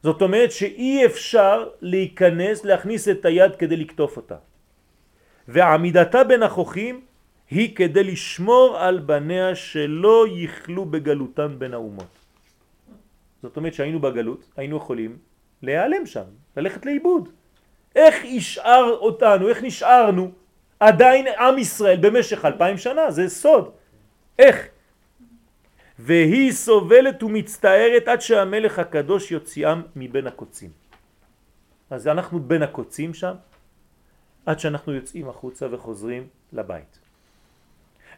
Speaker 1: זאת אומרת שאי אפשר להיכנס, להכניס את היד כדי לקטוף אותה. ועמידתה בין החוכים היא כדי לשמור על בניה שלא יכלו בגלותן בין האומות. זאת אומרת שהיינו בגלות, היינו יכולים להיעלם שם, ללכת לאיבוד. איך ישאר אותנו, איך נשארנו עדיין עם ישראל במשך אלפיים שנה, זה סוד. איך? והיא סובלת ומצטערת עד שהמלך הקדוש יוציאם מבין הקוצים. אז אנחנו בין הקוצים שם, עד שאנחנו יוצאים החוצה וחוזרים לבית.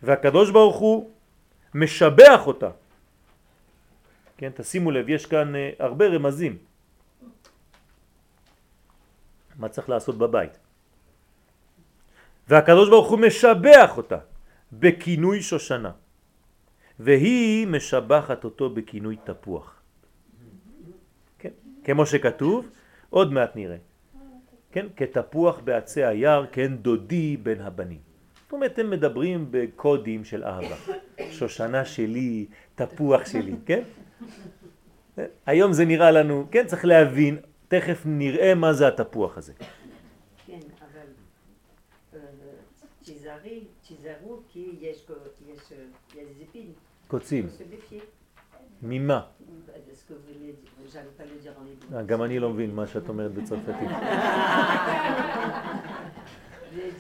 Speaker 1: והקדוש ברוך הוא משבח אותה. כן, תשימו לב, יש כאן uh, הרבה רמזים. מה צריך לעשות בבית? והקדוש ברוך הוא משבח אותה בכינוי שושנה, והיא משבחת אותו בכינוי תפוח. כן, כמו שכתוב, עוד מעט נראה. כן, כתפוח בעצי היער, כן דודי בין הבנים. זאת אומרת, הם מדברים בקודים של אהבה. שושנה שלי, תפוח שלי, כן? היום זה נראה לנו, כן, צריך להבין, תכף נראה מה זה התפוח הזה.
Speaker 2: כן, אבל אה, תיזהרו כי יש זיפין.
Speaker 1: קוצים. ממה? אה, גם אני לא מבין מה שאת אומרת בצרפתית.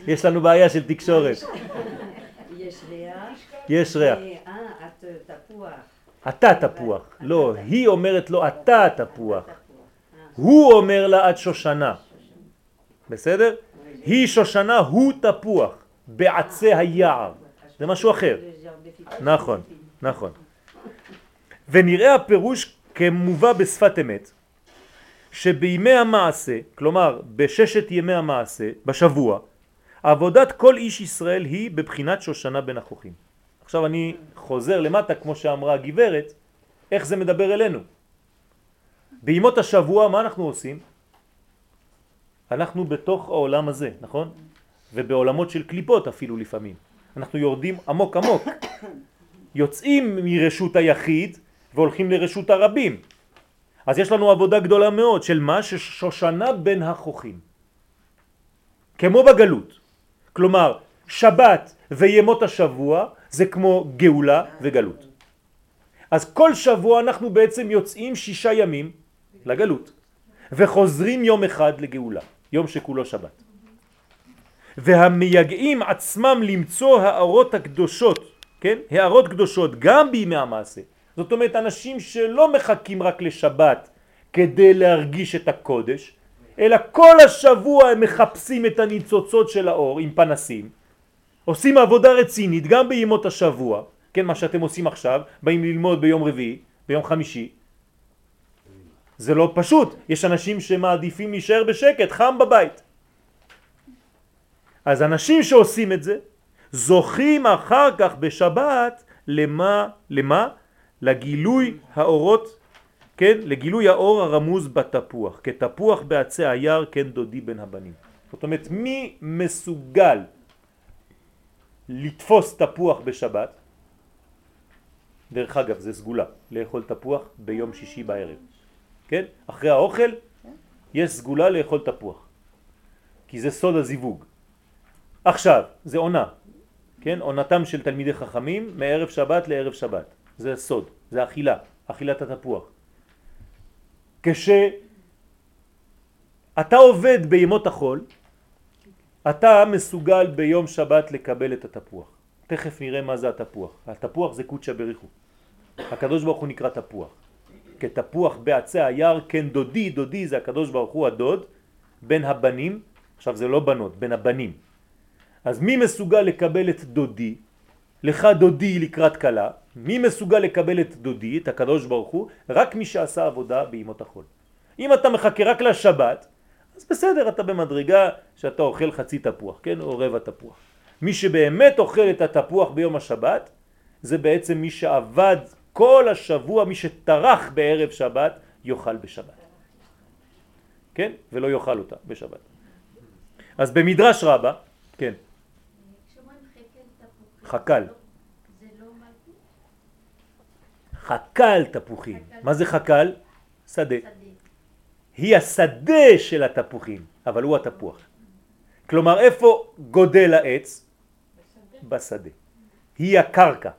Speaker 1: יש לנו בעיה של תקשורת.
Speaker 2: יש ריח.
Speaker 1: יש. אתה תפוח. לא, היא אומרת לו אתה תפוח.
Speaker 2: אה,
Speaker 1: הוא אומר לה את שושנה. בסדר? היא שושנה, הוא תפוח. בעצי היער. זה משהו אחר. נכון, נכון. ונראה הפירוש כמובא בשפת אמת, שבימי המעשה, כלומר בששת ימי המעשה, בשבוע, עבודת כל איש ישראל היא בבחינת שושנה בין החוכים. עכשיו אני חוזר למטה, כמו שאמרה הגברת, איך זה מדבר אלינו. בימות השבוע, מה אנחנו עושים? אנחנו בתוך העולם הזה, נכון? ובעולמות של קליפות אפילו לפעמים. אנחנו יורדים עמוק עמוק. יוצאים מרשות היחיד והולכים לרשות הרבים. אז יש לנו עבודה גדולה מאוד של מה? ששושנה בין החוכים. כמו בגלות. כלומר, שבת וימות השבוע זה כמו גאולה וגלות. אז כל שבוע אנחנו בעצם יוצאים שישה ימים לגלות וחוזרים יום אחד לגאולה, יום שכולו שבת. והמייגעים עצמם למצוא הארות הקדושות, כן? הארות קדושות גם בימי המעשה. זאת אומרת אנשים שלא מחכים רק לשבת כדי להרגיש את הקודש, אלא כל השבוע הם מחפשים את הניצוצות של האור עם פנסים, עושים עבודה רצינית גם בימות השבוע, כן, מה שאתם עושים עכשיו, באים ללמוד ביום רביעי, ביום חמישי, זה לא פשוט, יש אנשים שמעדיפים להישאר בשקט, חם בבית. אז אנשים שעושים את זה, זוכים אחר כך בשבת למה, למה? לגילוי האורות, כן? לגילוי האור הרמוז בתפוח, כתפוח בעצי היער כן דודי בין הבנים. זאת אומרת, מי מסוגל לתפוס תפוח בשבת? דרך אגב, זה סגולה, לאכול תפוח ביום שישי בערב. כן? אחרי האוכל יש סגולה לאכול תפוח. כי זה סוד הזיווג. עכשיו, זה עונה, כן? עונתם של תלמידי חכמים מערב שבת לערב שבת. זה סוד, זה אכילה, אכילת התפוח. כשאתה עובד בימות החול, אתה מסוגל ביום שבת לקבל את התפוח. תכף נראה מה זה התפוח. התפוח זה קודשא בריחו. הקדוש ברוך הוא נקרא תפוח. כתפוח בעצי היער, כן דודי, דודי זה הקדוש ברוך הוא הדוד, בין הבנים, עכשיו זה לא בנות, בין הבנים. אז מי מסוגל לקבל את דודי? לך דודי לקראת קלה. מי מסוגל לקבל את דודי, את הקדוש ברוך הוא? רק מי שעשה עבודה בימות החול. אם אתה מחכה רק לשבת, אז בסדר, אתה במדרגה שאתה אוכל חצי תפוח, כן? או רבע תפוח. מי שבאמת אוכל את התפוח ביום השבת, זה בעצם מי שעבד כל השבוע, מי שטרח בערב שבת, יאכל בשבת. כן? ולא יאכל אותה בשבת. אז במדרש רבה, כן,
Speaker 5: חקל.
Speaker 1: חקל תפוחים. מה זה חקל? שדה. היא השדה של התפוחים, אבל הוא התפוח. כלומר, איפה גודל העץ? בשדה. היא הקרקע.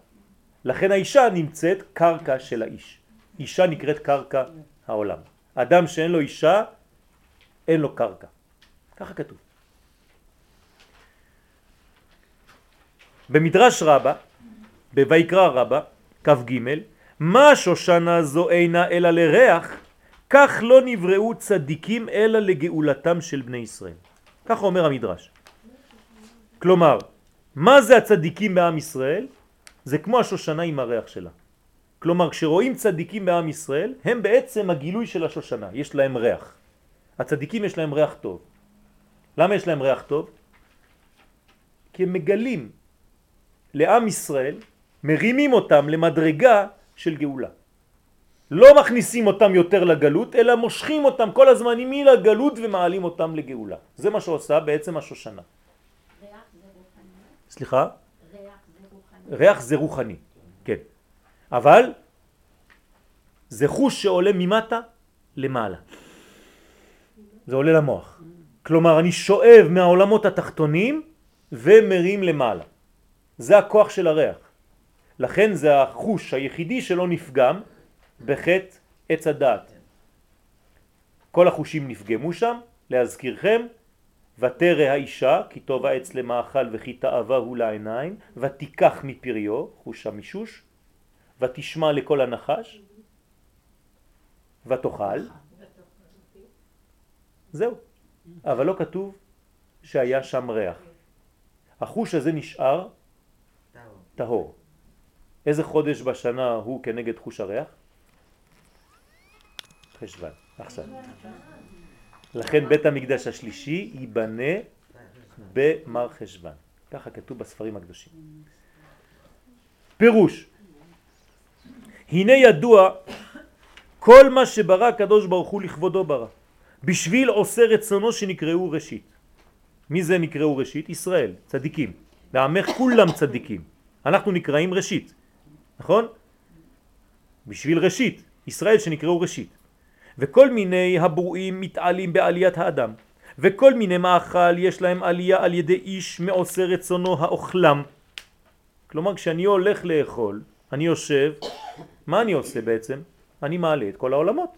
Speaker 1: לכן האישה נמצאת קרקע של האיש. אישה נקראת קרקע העולם. אדם שאין לו אישה, אין לו קרקע. ככה כתוב. במדרש רבה, בויקרא רבה, כ"ג, מה שושנה זו אינה אלא לריח, כך לא נבראו צדיקים אלא לגאולתם של בני ישראל. כך אומר המדרש. כלומר, מה זה הצדיקים בעם ישראל? זה כמו השושנה עם הריח שלה. כלומר, כשרואים צדיקים בעם ישראל, הם בעצם הגילוי של השושנה, יש להם ריח. הצדיקים יש להם ריח טוב. למה יש להם ריח טוב? כי הם מגלים לעם ישראל, מרימים אותם למדרגה של גאולה. לא מכניסים אותם יותר לגלות, אלא מושכים אותם כל הזמן מלגלות ומעלים אותם לגאולה. זה מה שעושה בעצם השושנה. סליחה?
Speaker 5: ריח זה רוחני,
Speaker 1: כן. אבל זה חוש שעולה ממטה למעלה. זה עולה למוח. כלומר, אני שואב מהעולמות התחתונים ומרים למעלה. זה הכוח של הריח. לכן זה החוש היחידי שלא נפגם בחטא עץ הדעת. כל החושים נפגמו שם, להזכירכם, ותרא האישה, כי טוב העץ למאכל וכי תאווה הוא לעיניים, ותיקח מפריו, חוש המישוש, ותשמע לכל הנחש, ותאכל. זהו. אבל לא כתוב שהיה שם ריח. החוש הזה נשאר
Speaker 4: טהור.
Speaker 1: איזה חודש בשנה הוא כנגד חוש הריח? חשבן, עכשיו. לכן בית המקדש השלישי ייבנה במר חשבן. ככה כתוב בספרים הקדושים. פירוש, הנה ידוע כל מה שברא הקדוש ברוך הוא לכבודו ברא, בשביל עושה רצונו שנקראו ראשית. מי זה נקראו ראשית? ישראל, צדיקים. בעמך כולם צדיקים. אנחנו נקראים ראשית, נכון? בשביל ראשית, ישראל שנקראו ראשית. וכל מיני הברואים מתעלים בעליית האדם, וכל מיני מאכל יש להם עלייה על ידי איש מעושה רצונו האוכלם. כלומר, כשאני הולך לאכול, אני יושב, מה אני עושה בעצם? אני מעלה את כל העולמות.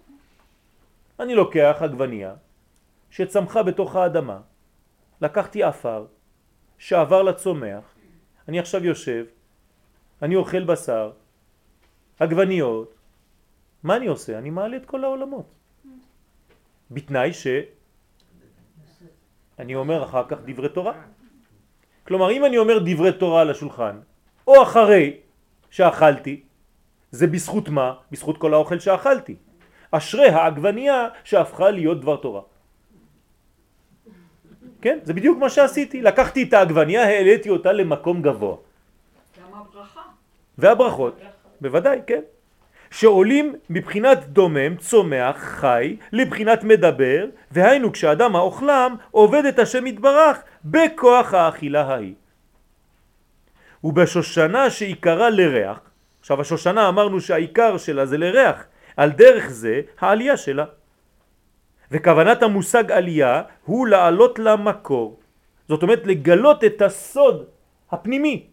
Speaker 1: אני לוקח עגבנייה שצמחה בתוך האדמה, לקחתי אפר שעבר לצומח, אני עכשיו יושב, אני אוכל בשר, עגבניות, מה אני עושה? אני מעלה את כל העולמות. בתנאי ש... אני אומר אחר כך דברי תורה. כלומר, אם אני אומר דברי תורה על השולחן, או אחרי שאכלתי, זה בזכות מה? בזכות כל האוכל שאכלתי. אשרי העגבנייה שהפכה להיות דבר תורה. כן, זה בדיוק מה שעשיתי. לקחתי את העגבנייה, העליתי אותה למקום גבוה. והברכות, בוודאי, כן. שעולים מבחינת דומם, צומח, חי, לבחינת מדבר, והיינו כשאדם האוכלם עובד את השם יתברך בכוח האכילה ההיא. ובשושנה שעיקרה לריח, עכשיו השושנה אמרנו שהעיקר שלה זה לריח, על דרך זה העלייה שלה. וכוונת המושג עלייה הוא לעלות למקור, זאת אומרת לגלות את הסוד הפנימי.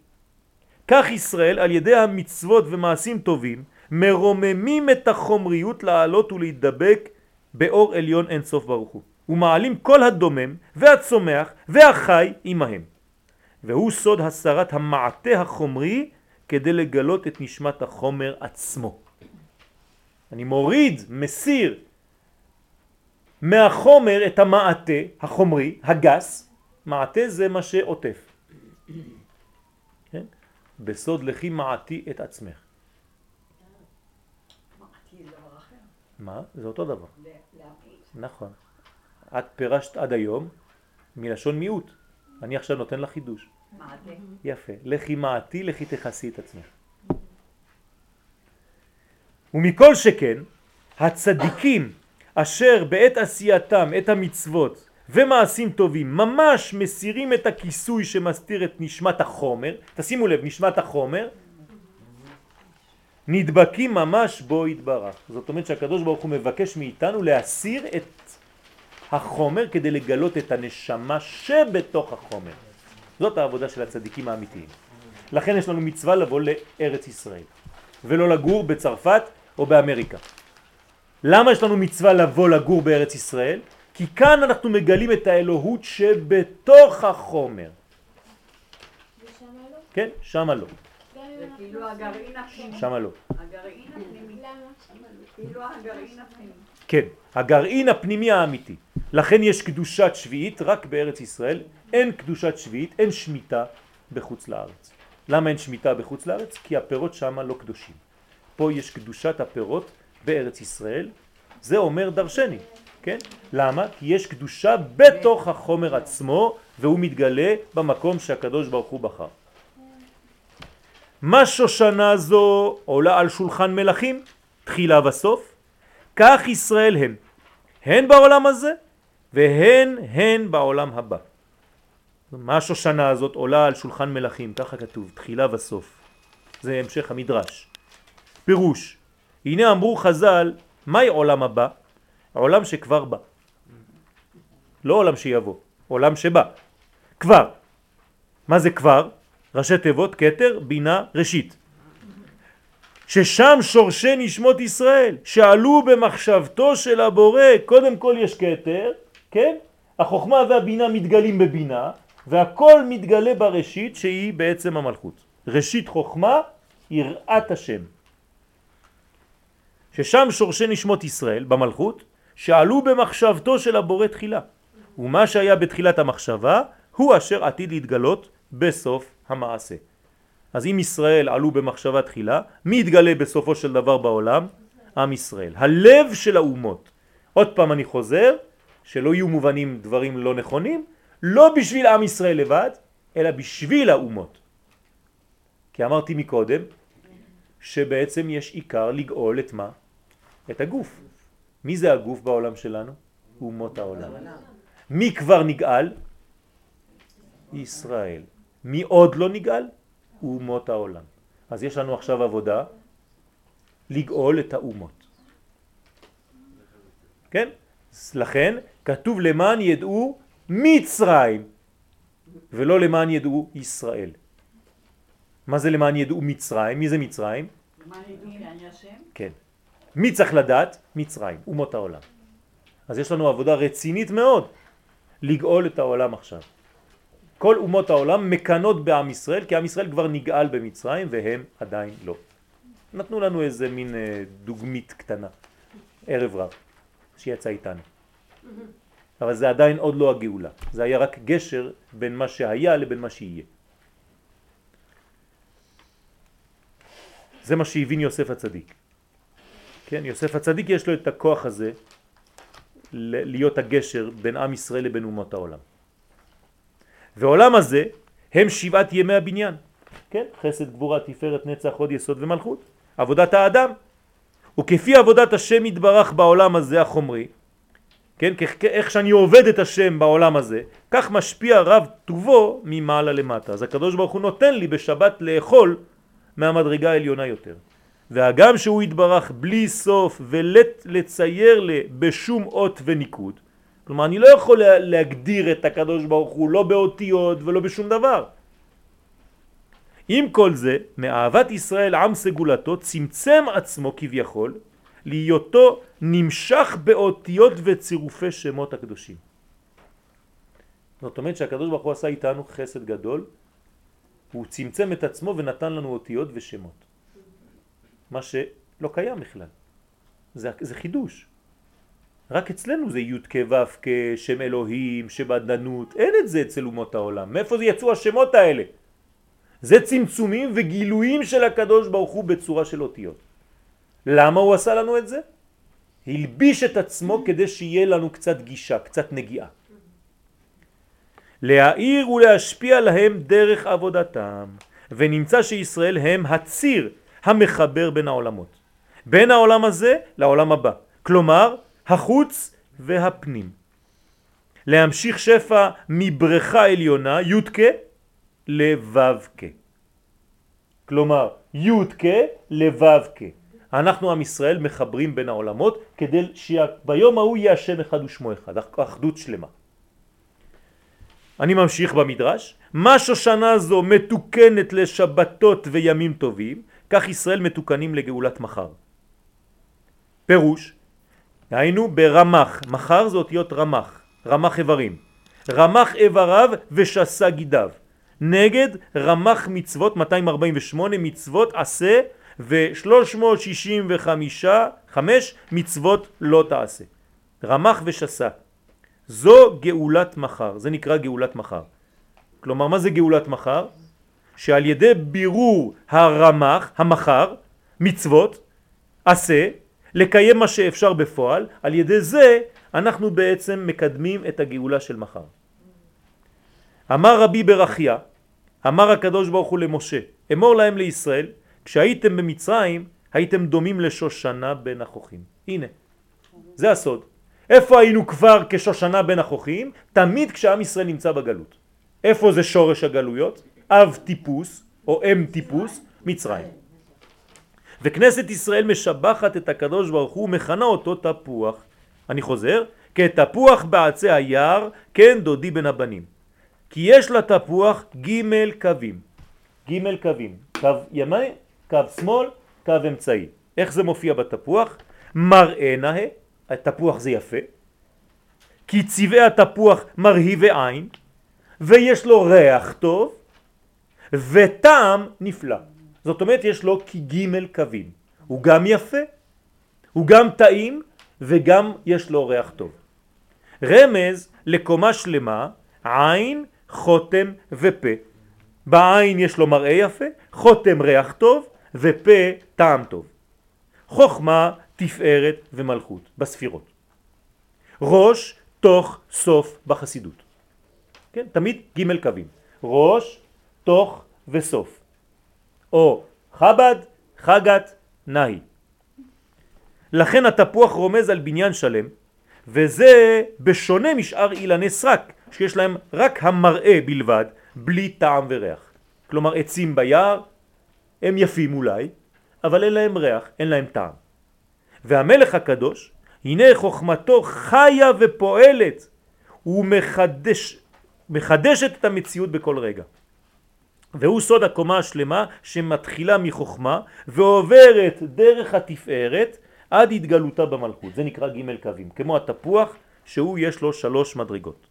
Speaker 1: כך ישראל על ידי המצוות ומעשים טובים מרוממים את החומריות לעלות ולהתדבק באור עליון אין סוף ברוך הוא ומעלים כל הדומם והצומח והחי עמהם והוא סוד הסרת המעטה החומרי כדי לגלות את נשמת החומר עצמו. אני מוריד, מסיר מהחומר את המעטה החומרי, הגס, מעטה זה מה שעוטף. בסוד לכי מעטי את עצמך. מה? זה אותו דבר. נכון. את פירשת עד היום מלשון מיעוט. אני עכשיו נותן לך חידוש.
Speaker 4: מעטה.
Speaker 1: יפה. לכי מעטי, לכי תכסי את עצמך. ומכל שכן, הצדיקים אשר בעת עשייתם את המצוות ומעשים טובים ממש מסירים את הכיסוי שמסתיר את נשמת החומר, תשימו לב, נשמת החומר, נדבקים ממש בו יתברך. זאת אומרת שהקדוש ברוך הוא מבקש מאיתנו להסיר את החומר כדי לגלות את הנשמה שבתוך החומר. זאת העבודה של הצדיקים האמיתיים. לכן יש לנו מצווה לבוא לארץ ישראל, ולא לגור בצרפת או באמריקה. למה יש לנו מצווה לבוא לגור בארץ ישראל? כי כאן אנחנו מגלים את האלוהות שבתוך החומר.
Speaker 3: ושמה לא?
Speaker 1: כן? שמה לא.
Speaker 4: זה כאילו הגרעין הפנימי.
Speaker 1: שמה לא.
Speaker 4: הגרעין הפנימי.
Speaker 5: למה?
Speaker 4: כאילו הגרעין הפנימי.
Speaker 1: כן, הגרעין הפנימי האמיתי. לכן יש קדושת שביעית רק בארץ ישראל, אין קדושת שביעית, אין שמיטה בחוץ לארץ. למה אין שמיטה בחוץ לארץ? כי הפירות שם לא קדושים. פה יש קדושת הפירות בארץ ישראל, זה אומר דרשני, כן? למה? כי יש קדושה בתוך החומר עצמו והוא מתגלה במקום שהקדוש ברוך הוא בחר. מה שושנה זו עולה על שולחן מלכים, תחילה וסוף, כך ישראל הם, הן בעולם הזה והן הן בעולם הבא. מה השושנה הזאת עולה על שולחן מלכים, ככה כתוב, תחילה וסוף. זה המשך המדרש. פירוש, הנה אמרו חז"ל, מהי עולם הבא? עולם שכבר בא. לא עולם שיבוא, עולם שבא. כבר. מה זה כבר? ראשי תיבות, כתר, בינה, ראשית. ששם שורשי נשמות ישראל, שעלו במחשבתו של הבורא, קודם כל יש כתר, כן? החוכמה והבינה מתגלים בבינה, והכל מתגלה בראשית שהיא בעצם המלכות. ראשית חוכמה, יראת השם. ששם שורשי נשמות ישראל במלכות, שעלו במחשבתו של הבורא תחילה. ומה שהיה בתחילת המחשבה, הוא אשר עתיד להתגלות בסוף המעשה. אז אם ישראל עלו במחשבה תחילה, מי יתגלה בסופו של דבר בעולם? עם ישראל. הלב של האומות. עוד פעם אני חוזר, שלא יהיו מובנים דברים לא נכונים, לא בשביל עם ישראל לבד, אלא בשביל האומות. כי אמרתי מקודם, שבעצם יש עיקר לגאול את מה? את הגוף. מי זה הגוף בעולם שלנו? אומות העולם. מי כבר נגאל? ישראל. מי עוד לא נגאל? אומות העולם. אז יש לנו עכשיו עבודה לגאול את האומות. כן? לכן כתוב למען ידעו מצרים ולא למען ידעו ישראל. מה זה למען ידעו מצרים? מי זה מצרים?
Speaker 4: מה ידעו?
Speaker 1: כן. מי צריך לדעת? מצרים, אומות העולם. אז יש לנו עבודה רצינית מאוד לגאול את העולם עכשיו. כל אומות העולם מקנות בעם ישראל, כי עם ישראל כבר נגאל במצרים והם עדיין לא. נתנו לנו איזה מין אה, דוגמית קטנה, ערב רב, שיצא איתנו. אבל זה עדיין עוד לא הגאולה, זה היה רק גשר בין מה שהיה לבין מה שיהיה. זה מה שהבין יוסף הצדיק. כן, יוסף הצדיק יש לו את הכוח הזה להיות הגשר בין עם ישראל לבין אומות העולם. ועולם הזה הם שבעת ימי הבניין, כן? חסד, גבורה, תפארת, נצח, עוד יסוד ומלכות, עבודת האדם. וכפי עבודת השם יתברך בעולם הזה החומרי, כן? איך שאני עובד את השם בעולם הזה, כך משפיע רב טובו ממעלה למטה. אז הקדוש ברוך הוא נותן לי בשבת לאכול מהמדרגה העליונה יותר. והגם שהוא יתברך בלי סוף ולט לצייר לי בשום אות וניקוד, כלומר אני לא יכול להגדיר את הקדוש ברוך הוא לא באותיות ולא בשום דבר. עם כל זה, מאהבת ישראל עם סגולתו צמצם עצמו כביכול להיותו נמשך באותיות וצירופי שמות הקדושים. זאת אומרת שהקדוש ברוך הוא עשה איתנו חסד גדול, הוא צמצם את עצמו ונתן לנו אותיות ושמות. מה שלא קיים בכלל. זה, זה חידוש. רק אצלנו זה י' כ' ו' כשם אלוהים, שבדנות, אין את זה אצל אומות העולם. מאיפה זה יצאו השמות האלה? זה צמצומים וגילויים של הקדוש ברוך הוא בצורה של אותיות. למה הוא עשה לנו את זה? הלביש את עצמו כדי שיהיה לנו קצת גישה, קצת נגיעה. להעיר ולהשפיע להם דרך עבודתם, ונמצא שישראל הם הציר המחבר בין העולמות. בין העולם הזה לעולם הבא. כלומר, החוץ והפנים. להמשיך שפע מבריכה עליונה, י"ק, לו"ק. כלומר, י"ק לו"ק. אנחנו עם ישראל מחברים בין העולמות כדי שביום ההוא יהיה השם אחד ושמו אחד, אחדות שלמה. אני ממשיך במדרש, מה שושנה זו מתוקנת לשבתות וימים טובים, כך ישראל מתוקנים לגאולת מחר. פירוש, היינו ברמח, מחר זה אותיות רמח, רמח איברים. רמח איבריו ושסה גידיו. נגד רמח מצוות 248 מצוות עשה ו-365 מצוות לא תעשה. רמח ושסה. זו גאולת מחר, זה נקרא גאולת מחר. כלומר, מה זה גאולת מחר? שעל ידי בירור הרמח, המחר, מצוות, עשה, לקיים מה שאפשר בפועל, על ידי זה אנחנו בעצם מקדמים את הגאולה של מחר. אמר רבי ברכיה, אמר הקדוש ברוך הוא למשה, אמור להם לישראל, כשהייתם במצרים הייתם דומים לשושנה בין החוכים. הנה, זה הסוד. איפה היינו כבר כשושנה בין החוכים? תמיד כשעם ישראל נמצא בגלות. איפה זה שורש הגלויות? אב טיפוס או אם טיפוס, מצרים. וכנסת ישראל משבחת את הקדוש ברוך הוא מכנה אותו תפוח. אני חוזר, כתפוח בעצי היער, כן דודי בין הבנים. כי יש לתפוח ג' קווים. ג' קווים. קו ימי, קו שמאל, קו אמצעי. איך זה מופיע בתפוח? מראה נאה, התפוח זה יפה. כי צבעי התפוח מרהיבי עין, ויש לו ריח טוב, וטעם נפלא. זאת אומרת יש לו כג' קווים. הוא גם יפה, הוא גם טעים וגם יש לו ריח טוב. רמז לקומה שלמה, עין, חותם ופה. בעין יש לו מראה יפה, חותם ריח טוב ופה טעם טוב. חוכמה, תפארת ומלכות בספירות. ראש, תוך, סוף בחסידות. כן? תמיד ג' קווים. ראש, תוך וסוף. או חב"ד, חגת, נהי. לכן התפוח רומז על בניין שלם, וזה בשונה משאר אילני סרק, שיש להם רק המראה בלבד, בלי טעם וריח. כלומר עצים ביער הם יפים אולי, אבל אין להם ריח, אין להם טעם. והמלך הקדוש, הנה חוכמתו חיה ופועלת, הוא מחדש, מחדשת את המציאות בכל רגע. והוא סוד הקומה השלמה שמתחילה מחוכמה ועוברת דרך התפארת עד התגלותה במלכות. זה נקרא ג' קווים, כמו התפוח שהוא יש לו שלוש מדרגות.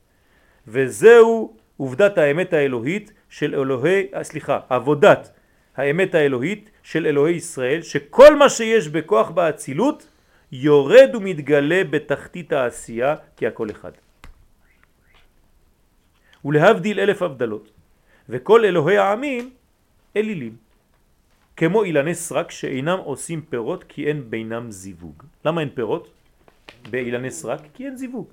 Speaker 1: וזהו עובדת האמת האלוהית של אלוהי, סליחה, עבודת האמת האלוהית של אלוהי ישראל, שכל מה שיש בכוח באצילות יורד ומתגלה בתחתית העשייה כי הכל אחד. ולהבדיל אלף הבדלות, וכל אלוהי העמים אלילים, כמו אילני סרק שאינם עושים פירות כי אין בינם זיווג. למה אין פירות? באילני סרק? כי אין זיווג.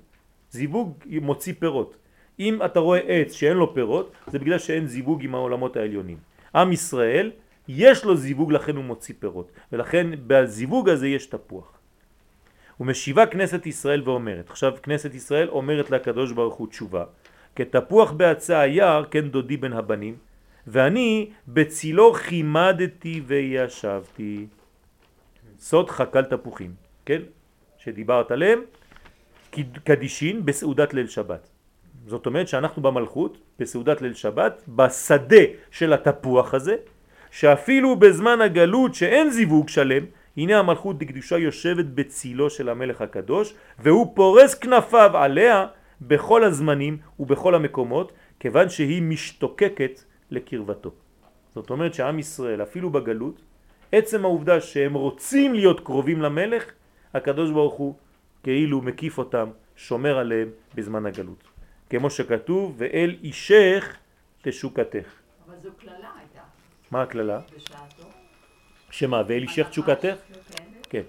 Speaker 1: זיווג מוציא פירות. אם אתה רואה עץ שאין לו פירות, זה בגלל שאין זיווג עם העולמות העליונים. עם ישראל, יש לו זיווג לכן הוא מוציא פירות, ולכן בזיווג הזה יש תפוח. ומשיבה כנסת ישראל ואומרת, עכשיו כנסת ישראל אומרת לקדוש ברוך הוא תשובה, כתפוח בעצי היער כן דודי בין הבנים, ואני בצילו חימדתי וישבתי. סוד חקל תפוחים, כן? שדיברת עליהם, קדישין בסעודת ליל שבת. זאת אומרת שאנחנו במלכות, בסעודת ליל שבת, בשדה של התפוח הזה, שאפילו בזמן הגלות שאין זיווג שלם, הנה המלכות דקדושה יושבת בצילו של המלך הקדוש, והוא פורס כנפיו עליה בכל הזמנים ובכל המקומות, כיוון שהיא משתוקקת לקרבתו. זאת אומרת שעם ישראל, אפילו בגלות, עצם העובדה שהם רוצים להיות קרובים למלך, הקדוש ברוך הוא כאילו מקיף אותם, שומר עליהם בזמן הגלות. כמו שכתוב, ואל אישך תשוקתך.
Speaker 4: אבל זו כללה הייתה
Speaker 1: מה הכללה?
Speaker 4: בשעתו.
Speaker 1: שמה, ואל אישך תשוקתך?
Speaker 4: כן.
Speaker 1: כן.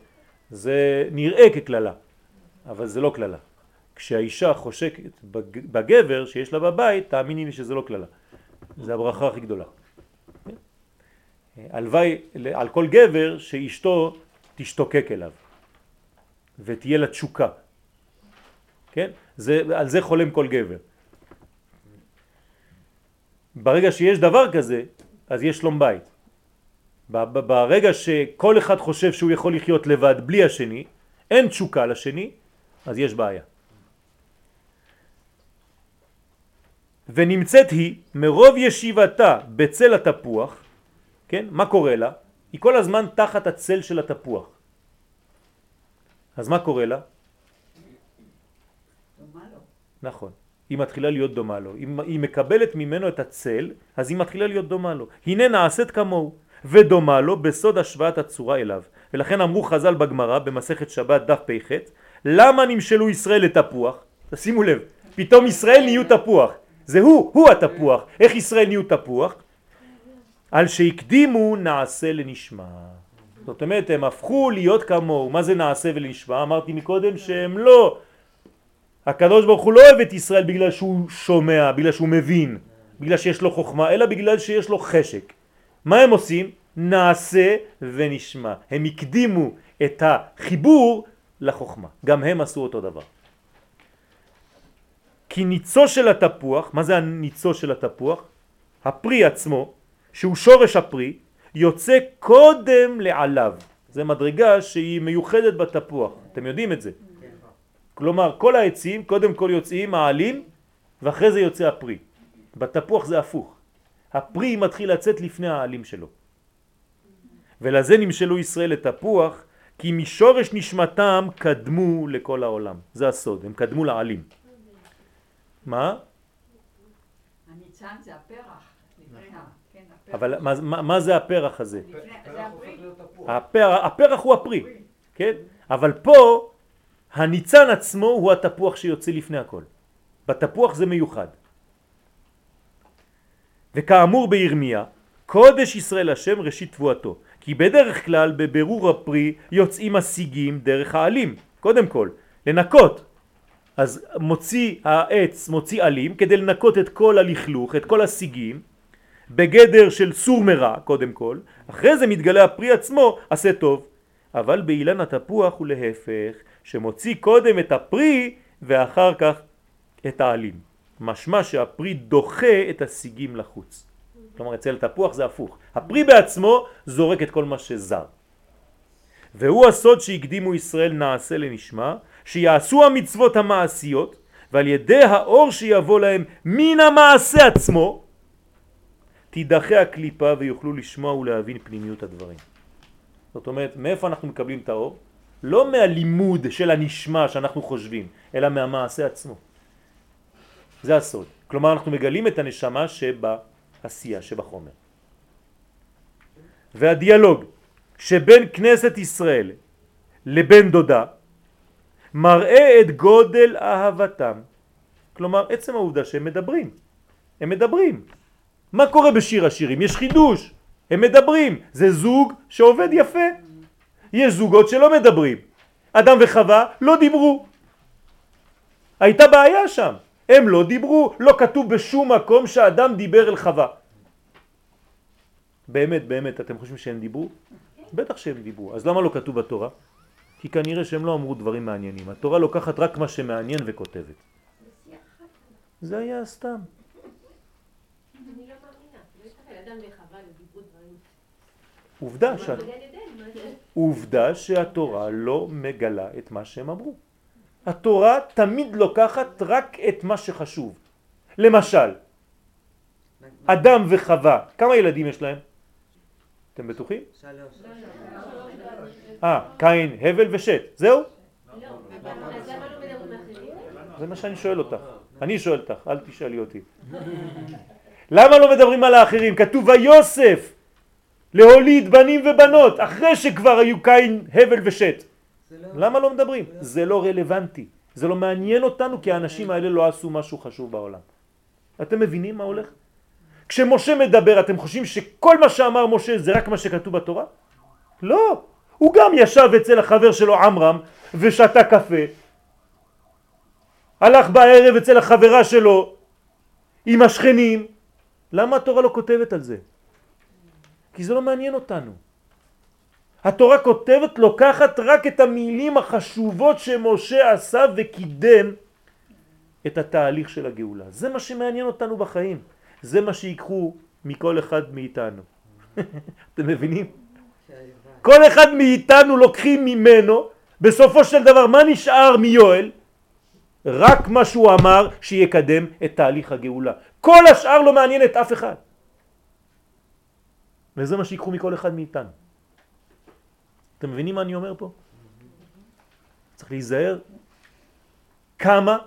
Speaker 1: זה נראה ככללה, אבל זה לא כללה. כשהאישה חושקת בג- בגבר שיש לה בבית, תאמיני לי שזה לא כללה. זה הברכה הכי גדולה. הלוואי ל- על כל גבר שאשתו תשתוקק אליו ותהיה לה תשוקה. כן? זה, על זה חולם כל גבר. ברגע שיש דבר כזה, אז יש שלום בית. ברגע שכל אחד חושב שהוא יכול לחיות לבד בלי השני, אין תשוקה לשני, אז יש בעיה. ונמצאת היא מרוב ישיבתה בצל התפוח, כן? מה קורה לה? היא כל הזמן תחת הצל של התפוח. אז מה קורה לה?
Speaker 4: דומה לו.
Speaker 1: נכון. היא מתחילה להיות דומה לו. אם היא מקבלת ממנו את הצל, אז היא מתחילה להיות דומה לו. הנה נעשית כמוהו, ודומה לו בסוד השוואת הצורה אליו. ולכן אמרו חז"ל בגמרא במסכת שבת דף פ"ח, למה נמשלו ישראל לתפוח? תשימו לב, פתאום ישראל נהיו תפוח. זה הוא, הוא התפוח. איך ישראל נהיו תפוח? על שהקדימו נעשה לנשמע. זאת אומרת, הם הפכו להיות כמוהו. מה זה נעשה ולנשמע? אמרתי מקודם שהם לא... הקדוש ברוך הוא לא אוהב את ישראל בגלל שהוא שומע, בגלל שהוא מבין, בגלל שיש לו חוכמה, אלא בגלל שיש לו חשק. מה הם עושים? נעשה ונשמע. הם הקדימו את החיבור לחוכמה. גם הם עשו אותו דבר. כי ניצו של התפוח, מה זה הניצו של התפוח? הפרי עצמו, שהוא שורש הפרי, יוצא קודם לעליו. זה מדרגה שהיא מיוחדת בתפוח, אתם יודעים את זה. כלומר, כל העצים קודם כל יוצאים העלים ואחרי זה יוצא הפרי. בתפוח זה הפוך. הפרי מתחיל לצאת לפני העלים שלו. ולזה נמשלו ישראל לתפוח, כי משורש נשמתם קדמו לכל העולם. זה הסוד, הם קדמו לעלים. מה?
Speaker 4: הניצן זה הפרח. ה- כן.
Speaker 1: אבל מה, מה, מה זה הפרח הזה? הפרח, הפרח הוא הפרי, כן? אבל פה הניצן עצמו הוא התפוח שיוצא לפני הכל. בתפוח זה מיוחד. וכאמור בירמיה, קודש ישראל השם ראשית תבואתו, כי בדרך כלל בבירור הפרי יוצאים השיגים דרך העלים, קודם כל, לנקות. אז מוציא העץ, מוציא עלים, כדי לנקות את כל הלכלוך, את כל השיגים, בגדר של סור מרע, קודם כל, אחרי זה מתגלה הפרי עצמו, עשה טוב. אבל באילן התפוח הוא להפך, שמוציא קודם את הפרי ואחר כך את העלים. משמע שהפרי דוחה את השיגים לחוץ. כלומר אצל התפוח זה הפוך. הפרי בעצמו זורק את כל מה שזר. והוא הסוד שהקדימו ישראל נעשה לנשמע, שיעשו המצוות המעשיות, ועל ידי האור שיבוא להם מן המעשה עצמו, תידחה הקליפה ויוכלו לשמוע ולהבין פנימיות הדברים. זאת אומרת, מאיפה אנחנו מקבלים את האור? לא מהלימוד של הנשמע שאנחנו חושבים, אלא מהמעשה עצמו. זה הסוד. כלומר, אנחנו מגלים את הנשמה שבעשייה, שבחומר. והדיאלוג שבין כנסת ישראל לבן דודה מראה את גודל אהבתם. כלומר, עצם העובדה שהם מדברים. הם מדברים. מה קורה בשיר השירים? יש חידוש. הם מדברים. זה זוג שעובד יפה. יש זוגות שלא מדברים. אדם וחווה לא דיברו. הייתה בעיה שם. הם לא דיברו, לא כתוב בשום מקום שאדם דיבר אל חווה. באמת, באמת, אתם חושבים שהם דיברו? בטח שהם דיברו. אז למה לא כתוב בתורה? כי כנראה שהם לא אמרו דברים מעניינים. התורה לוקחת רק מה שמעניין וכותבת. זה היה סתם.
Speaker 5: אני לא. לא לא.
Speaker 1: עובדה, ש... עובדה שהתורה לא מגלה את מה שהם אמרו. התורה תמיד לוקחת רק את מה שחשוב. למשל, אדם וחווה, כמה ילדים יש להם? אתם בטוחים?
Speaker 2: שלוש.
Speaker 1: אה, קין, הבל ושת, זהו?
Speaker 5: לא?
Speaker 1: זה מה שאני שואל אותך. אני שואל אותך, אל תשאלי אותי. למה לא מדברים על האחרים? כתוב ויוסף להוליד בנים ובנות, אחרי שכבר היו קין, הבל ושת. למה לא מדברים? זה לא רלוונטי. זה לא מעניין אותנו כי האנשים האלה לא עשו משהו חשוב בעולם. אתם מבינים מה הולך? כשמשה מדבר אתם חושבים שכל מה שאמר משה זה רק מה שכתוב בתורה? לא. הוא גם ישב אצל החבר שלו עמרם ושתה קפה. הלך בערב אצל החברה שלו עם השכנים. למה התורה לא כותבת על זה? כי זה לא מעניין אותנו. התורה כותבת, לוקחת רק את המילים החשובות שמשה עשה וקידם את התהליך של הגאולה. זה מה שמעניין אותנו בחיים. זה מה שיקחו מכל אחד מאיתנו. אתם מבינים? כל אחד מאיתנו לוקחים ממנו, בסופו של דבר מה נשאר מיואל? רק מה שהוא אמר שיקדם את תהליך הגאולה. כל השאר לא מעניין את אף אחד. וזה מה שיקחו מכל אחד מאיתנו. אתם מבינים מה אני אומר פה? צריך להיזהר כמה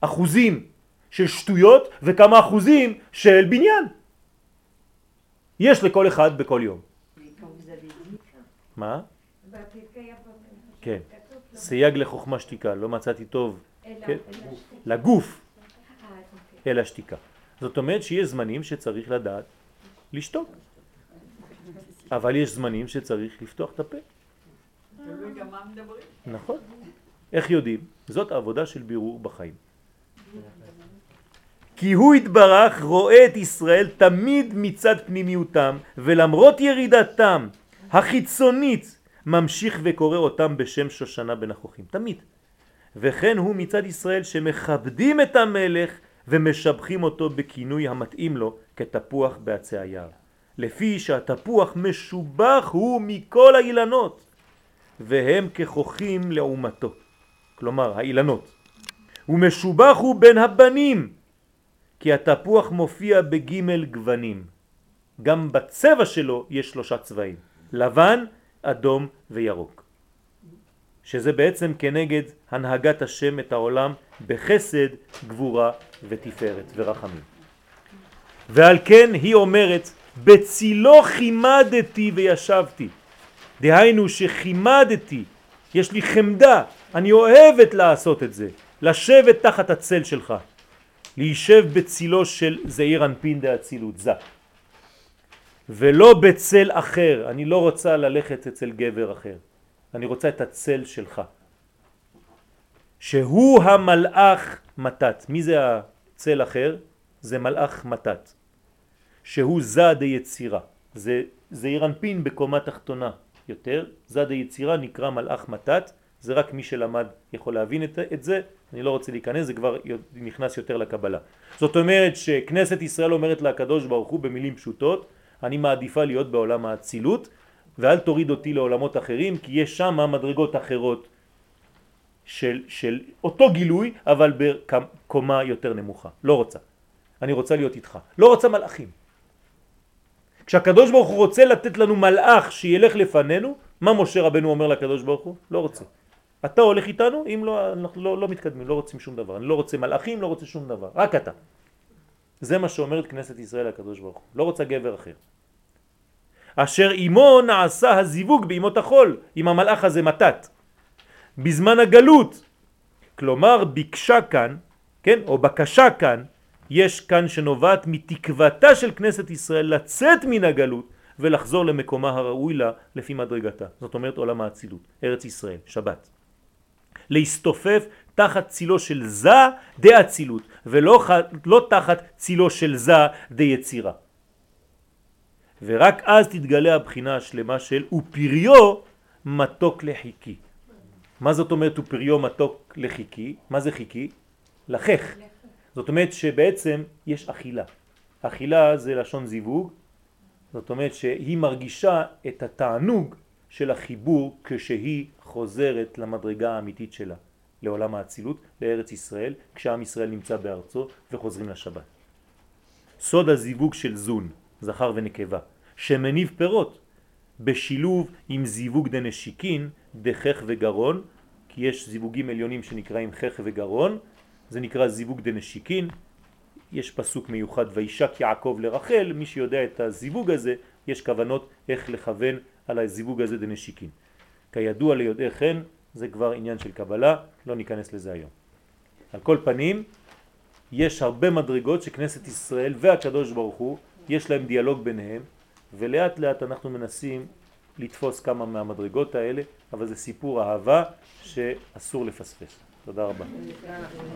Speaker 1: אחוזים של שטויות וכמה אחוזים של בניין. יש לכל אחד בכל יום. מה? כן. סייג לחוכמה שתיקה, לא מצאתי טוב כן. לגוף
Speaker 6: אה, אוקיי.
Speaker 1: אלא שתיקה. זאת אומרת שיש זמנים שצריך לדעת לשתוק, אבל יש זמנים שצריך לפתוח את הפה. נכון. איך יודעים? זאת העבודה של בירור בחיים. כי הוא התברך רואה את ישראל תמיד מצד פנימיותם, ולמרות ירידתם החיצונית ממשיך וקורא אותם בשם שושנה בן החוכים. תמיד. וכן הוא מצד ישראל שמכבדים את המלך ומשבחים אותו בכינוי המתאים לו כתפוח בעצי היער. לפי שהתפוח משובח הוא מכל האילנות, והם ככוכים לעומתו. כלומר, האילנות. ומשובח הוא בין הבנים, כי התפוח מופיע בגימל גוונים. גם בצבע שלו יש שלושה צבעים, לבן, אדום וירוק. שזה בעצם כנגד הנהגת השם את העולם בחסד, גבורה ותפארת ורחמים. ועל כן היא אומרת, בצילו חימדתי וישבתי. דהיינו שחימדתי, יש לי חמדה, אני אוהבת לעשות את זה, לשבת תחת הצל שלך, להישב בצילו של זעיר אנפין דאצילות, זה. ולא בצל אחר, אני לא רוצה ללכת אצל גבר אחר, אני רוצה את הצל שלך. שהוא המלאך מתת. מי זה הצל אחר? זה מלאך מתת. שהוא זה דיצירה. זה זעיר אנפין בקומה תחתונה יותר. זה דיצירה נקרא מלאך מתת. זה רק מי שלמד יכול להבין את, את זה. אני לא רוצה להיכנס, זה כבר נכנס יותר לקבלה. זאת אומרת שכנסת ישראל אומרת לקדוש ברוך הוא במילים פשוטות, אני מעדיפה להיות בעולם האצילות ואל תוריד אותי לעולמות אחרים כי יש שם מדרגות אחרות של, של אותו גילוי אבל בקומה יותר נמוכה. לא רוצה. אני רוצה להיות איתך. לא רוצה מלאכים. כשהקדוש ברוך הוא רוצה לתת לנו מלאך שילך לפנינו, מה משה רבנו אומר לקדוש ברוך הוא? לא רוצה. אתה הולך איתנו, אם לא, אנחנו לא, לא מתקדמים, לא רוצים שום דבר. אני לא רוצה מלאכים, לא רוצה שום דבר. רק אתה. זה מה שאומרת כנסת ישראל לקדוש ברוך הוא. לא רוצה גבר אחר. אשר אימו נעשה הזיווג בימות החול, עם המלאך הזה מתת. בזמן הגלות. כלומר, ביקשה כאן, כן, או בקשה כאן, יש כאן שנובעת מתקוותה של כנסת ישראל לצאת מן הגלות ולחזור למקומה הראוי לה לפי מדרגתה. זאת אומרת עולם האצילות, ארץ ישראל, שבת. להסתופף תחת צילו של זה דאצילות ולא לא תחת צילו של זה דיצירה. ורק אז תתגלה הבחינה השלמה של ופריו מתוק לחיקי. מה זאת אומרת ופריו מתוק לחיקי? מה זה חיקי? לחך. זאת אומרת שבעצם יש אכילה. אכילה זה לשון זיווג, זאת אומרת שהיא מרגישה את התענוג של החיבור כשהיא חוזרת למדרגה האמיתית שלה, לעולם האצילות, לארץ ישראל, כשעם ישראל נמצא בארצו וחוזרים לשבת. סוד הזיווג של זון, זכר ונקבה, שמניב פירות בשילוב עם זיווג דנשיקין, דחך וגרון, כי יש זיווגים עליונים שנקראים חך וגרון, זה נקרא זיווג דנשיקין, יש פסוק מיוחד וישק יעקב לרחל, מי שיודע את הזיווג הזה, יש כוונות איך לכוון על הזיווג הזה דנשיקין. כידוע ליודעי חן, זה כבר עניין של קבלה, לא ניכנס לזה היום. על כל פנים, יש הרבה מדרגות שכנסת ישראל והקדוש ברוך הוא, יש להם דיאלוג ביניהם, ולאט לאט אנחנו מנסים לתפוס כמה מהמדרגות האלה, אבל זה סיפור אהבה שאסור לפספס. תודה רבה.